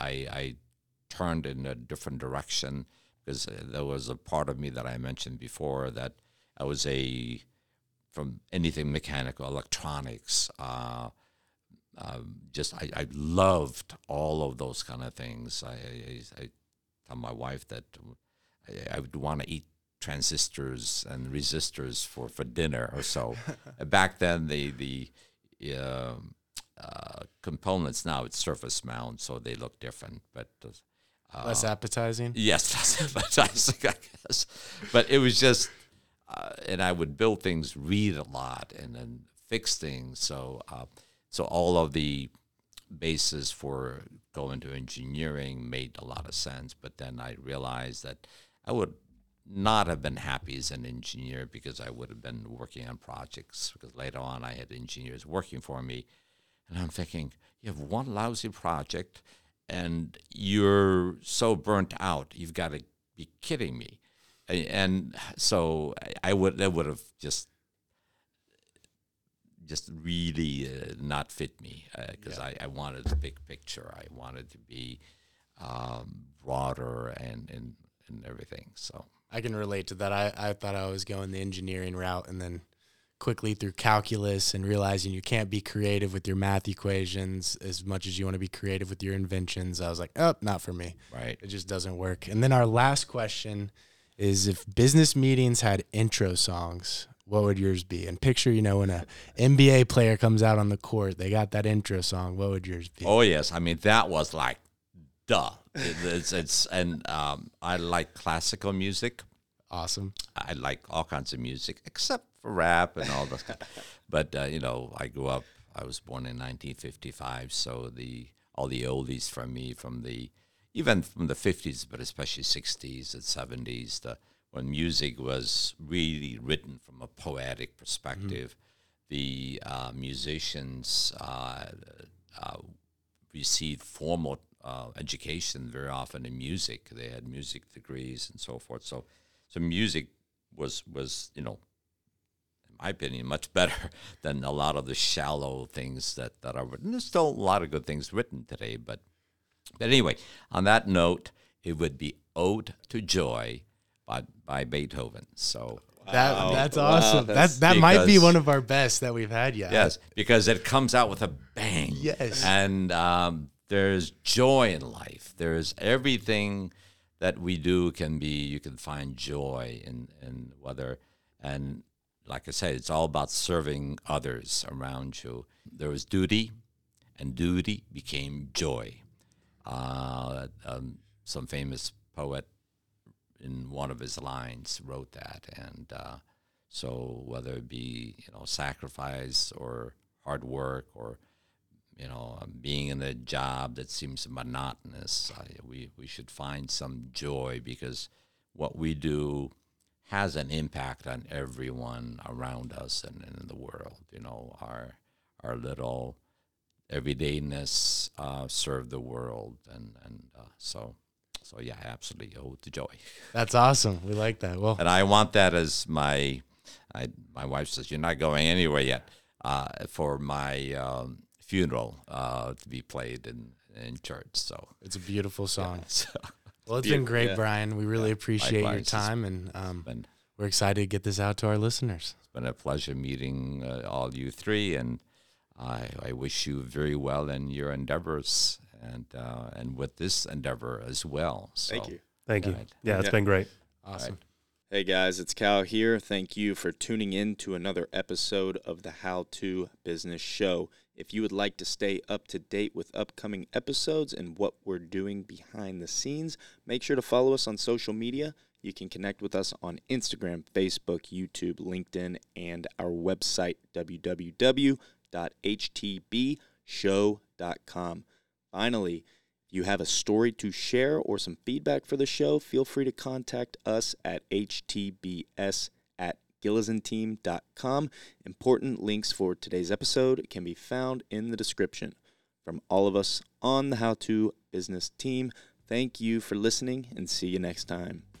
I I turned in a different direction because there was a part of me that I mentioned before that I was a from anything mechanical, electronics. Uh, um, just I, I loved all of those kind of things. I, I, I tell my wife that I, I would want to eat transistors and resistors for, for dinner or so. Back then, the the um uh, components now it's surface mount, so they look different, but. Uh, Less appetizing. Yes, that's advertising, I guess. But it was just, uh, and I would build things, read a lot, and then fix things. So, uh, so all of the basis for going to engineering made a lot of sense. But then I realized that I would not have been happy as an engineer because I would have been working on projects. Because later on, I had engineers working for me, and I'm thinking, you have one lousy project and you're so burnt out. You've got to be kidding me. And so I- would that would have just just really uh, not fit me because I, I wanted the big picture. I wanted to be um, broader and, and and everything. So I can relate to that. I, I thought I was going the engineering route and then quickly through calculus and realizing you can't be creative with your math equations as much as you want to be creative with your inventions. I was like, oh, not for me. right. It just doesn't work. And then our last question is if business meetings had intro songs, what would yours be? And picture, you know, when a NBA player comes out on the court, they got that intro song. What would yours be? Oh yes, I mean that was like, duh. It- it's, it's and um, I like classical music. Awesome. I like all kinds of music except for rap and all that. but uh, you know, I grew up. I was born in 1955, so the all the oldies from me, from the even from the 50s, but especially 60s and 70s, the when music was really written from a poetic perspective. The uh, musicians uh, uh, received formal uh, education very often in music. They had music degrees and so forth. So, so music was was you know, my opinion, much better than a lot of the shallow things that that are written. There's still a lot of good things written today, but but anyway, on that note, it would be "Ode to Joy" by by Beethoven. So. That that's Wow, awesome. that's- that that might be one of our best that we've had yet. Yes, because it comes out with a bang. Yes. And um, there's joy in life. There's everything that we do can be, you can find joy in, in whether, and like I said, it's all about serving others around you. There was duty, and duty became joy. Uh, um, some famous poet in one of his lines wrote that, and uh, so whether it be you know sacrifice or hard work or you know um, being in a job that seems monotonous, I, we we should find some joy because what we do has an impact on everyone around us and, and in the world. You know our our little everydayness uh, serve the world, and and uh, so so yeah, absolutely, ode to joy. That's awesome. We like that. Well, And I want that as my, I, my wife says, you're not going anywhere yet, uh, for my um, funeral uh, to be played in, in church. So, it's a beautiful song. so Well, it's been great, Yeah. Brian. We really appreciate your Likewise. It's time, and um, been, we're excited to get this out to our listeners. it's been a pleasure meeting uh, all you three, and I, I wish you very well in your endeavors and uh, and with this endeavor as well. So, Thank you. Thank you. Right. Yeah, it's Yeah. been great. Awesome. Hey guys, it's Cal here. Thank you for tuning in to another episode of the How to Business Show. If you would like to stay up to date with upcoming episodes and what we're doing behind the scenes, make sure to follow us on social media. You can connect with us on Instagram, Facebook, YouTube, LinkedIn, and our website, www.htbshow.com. Finally, if you have a story to share or some feedback for the show, feel free to contact us at htbs at gillisanteam.com. Important links for today's episode can be found in the description. From all of us on the How To Business team, thank you for listening and see you next time.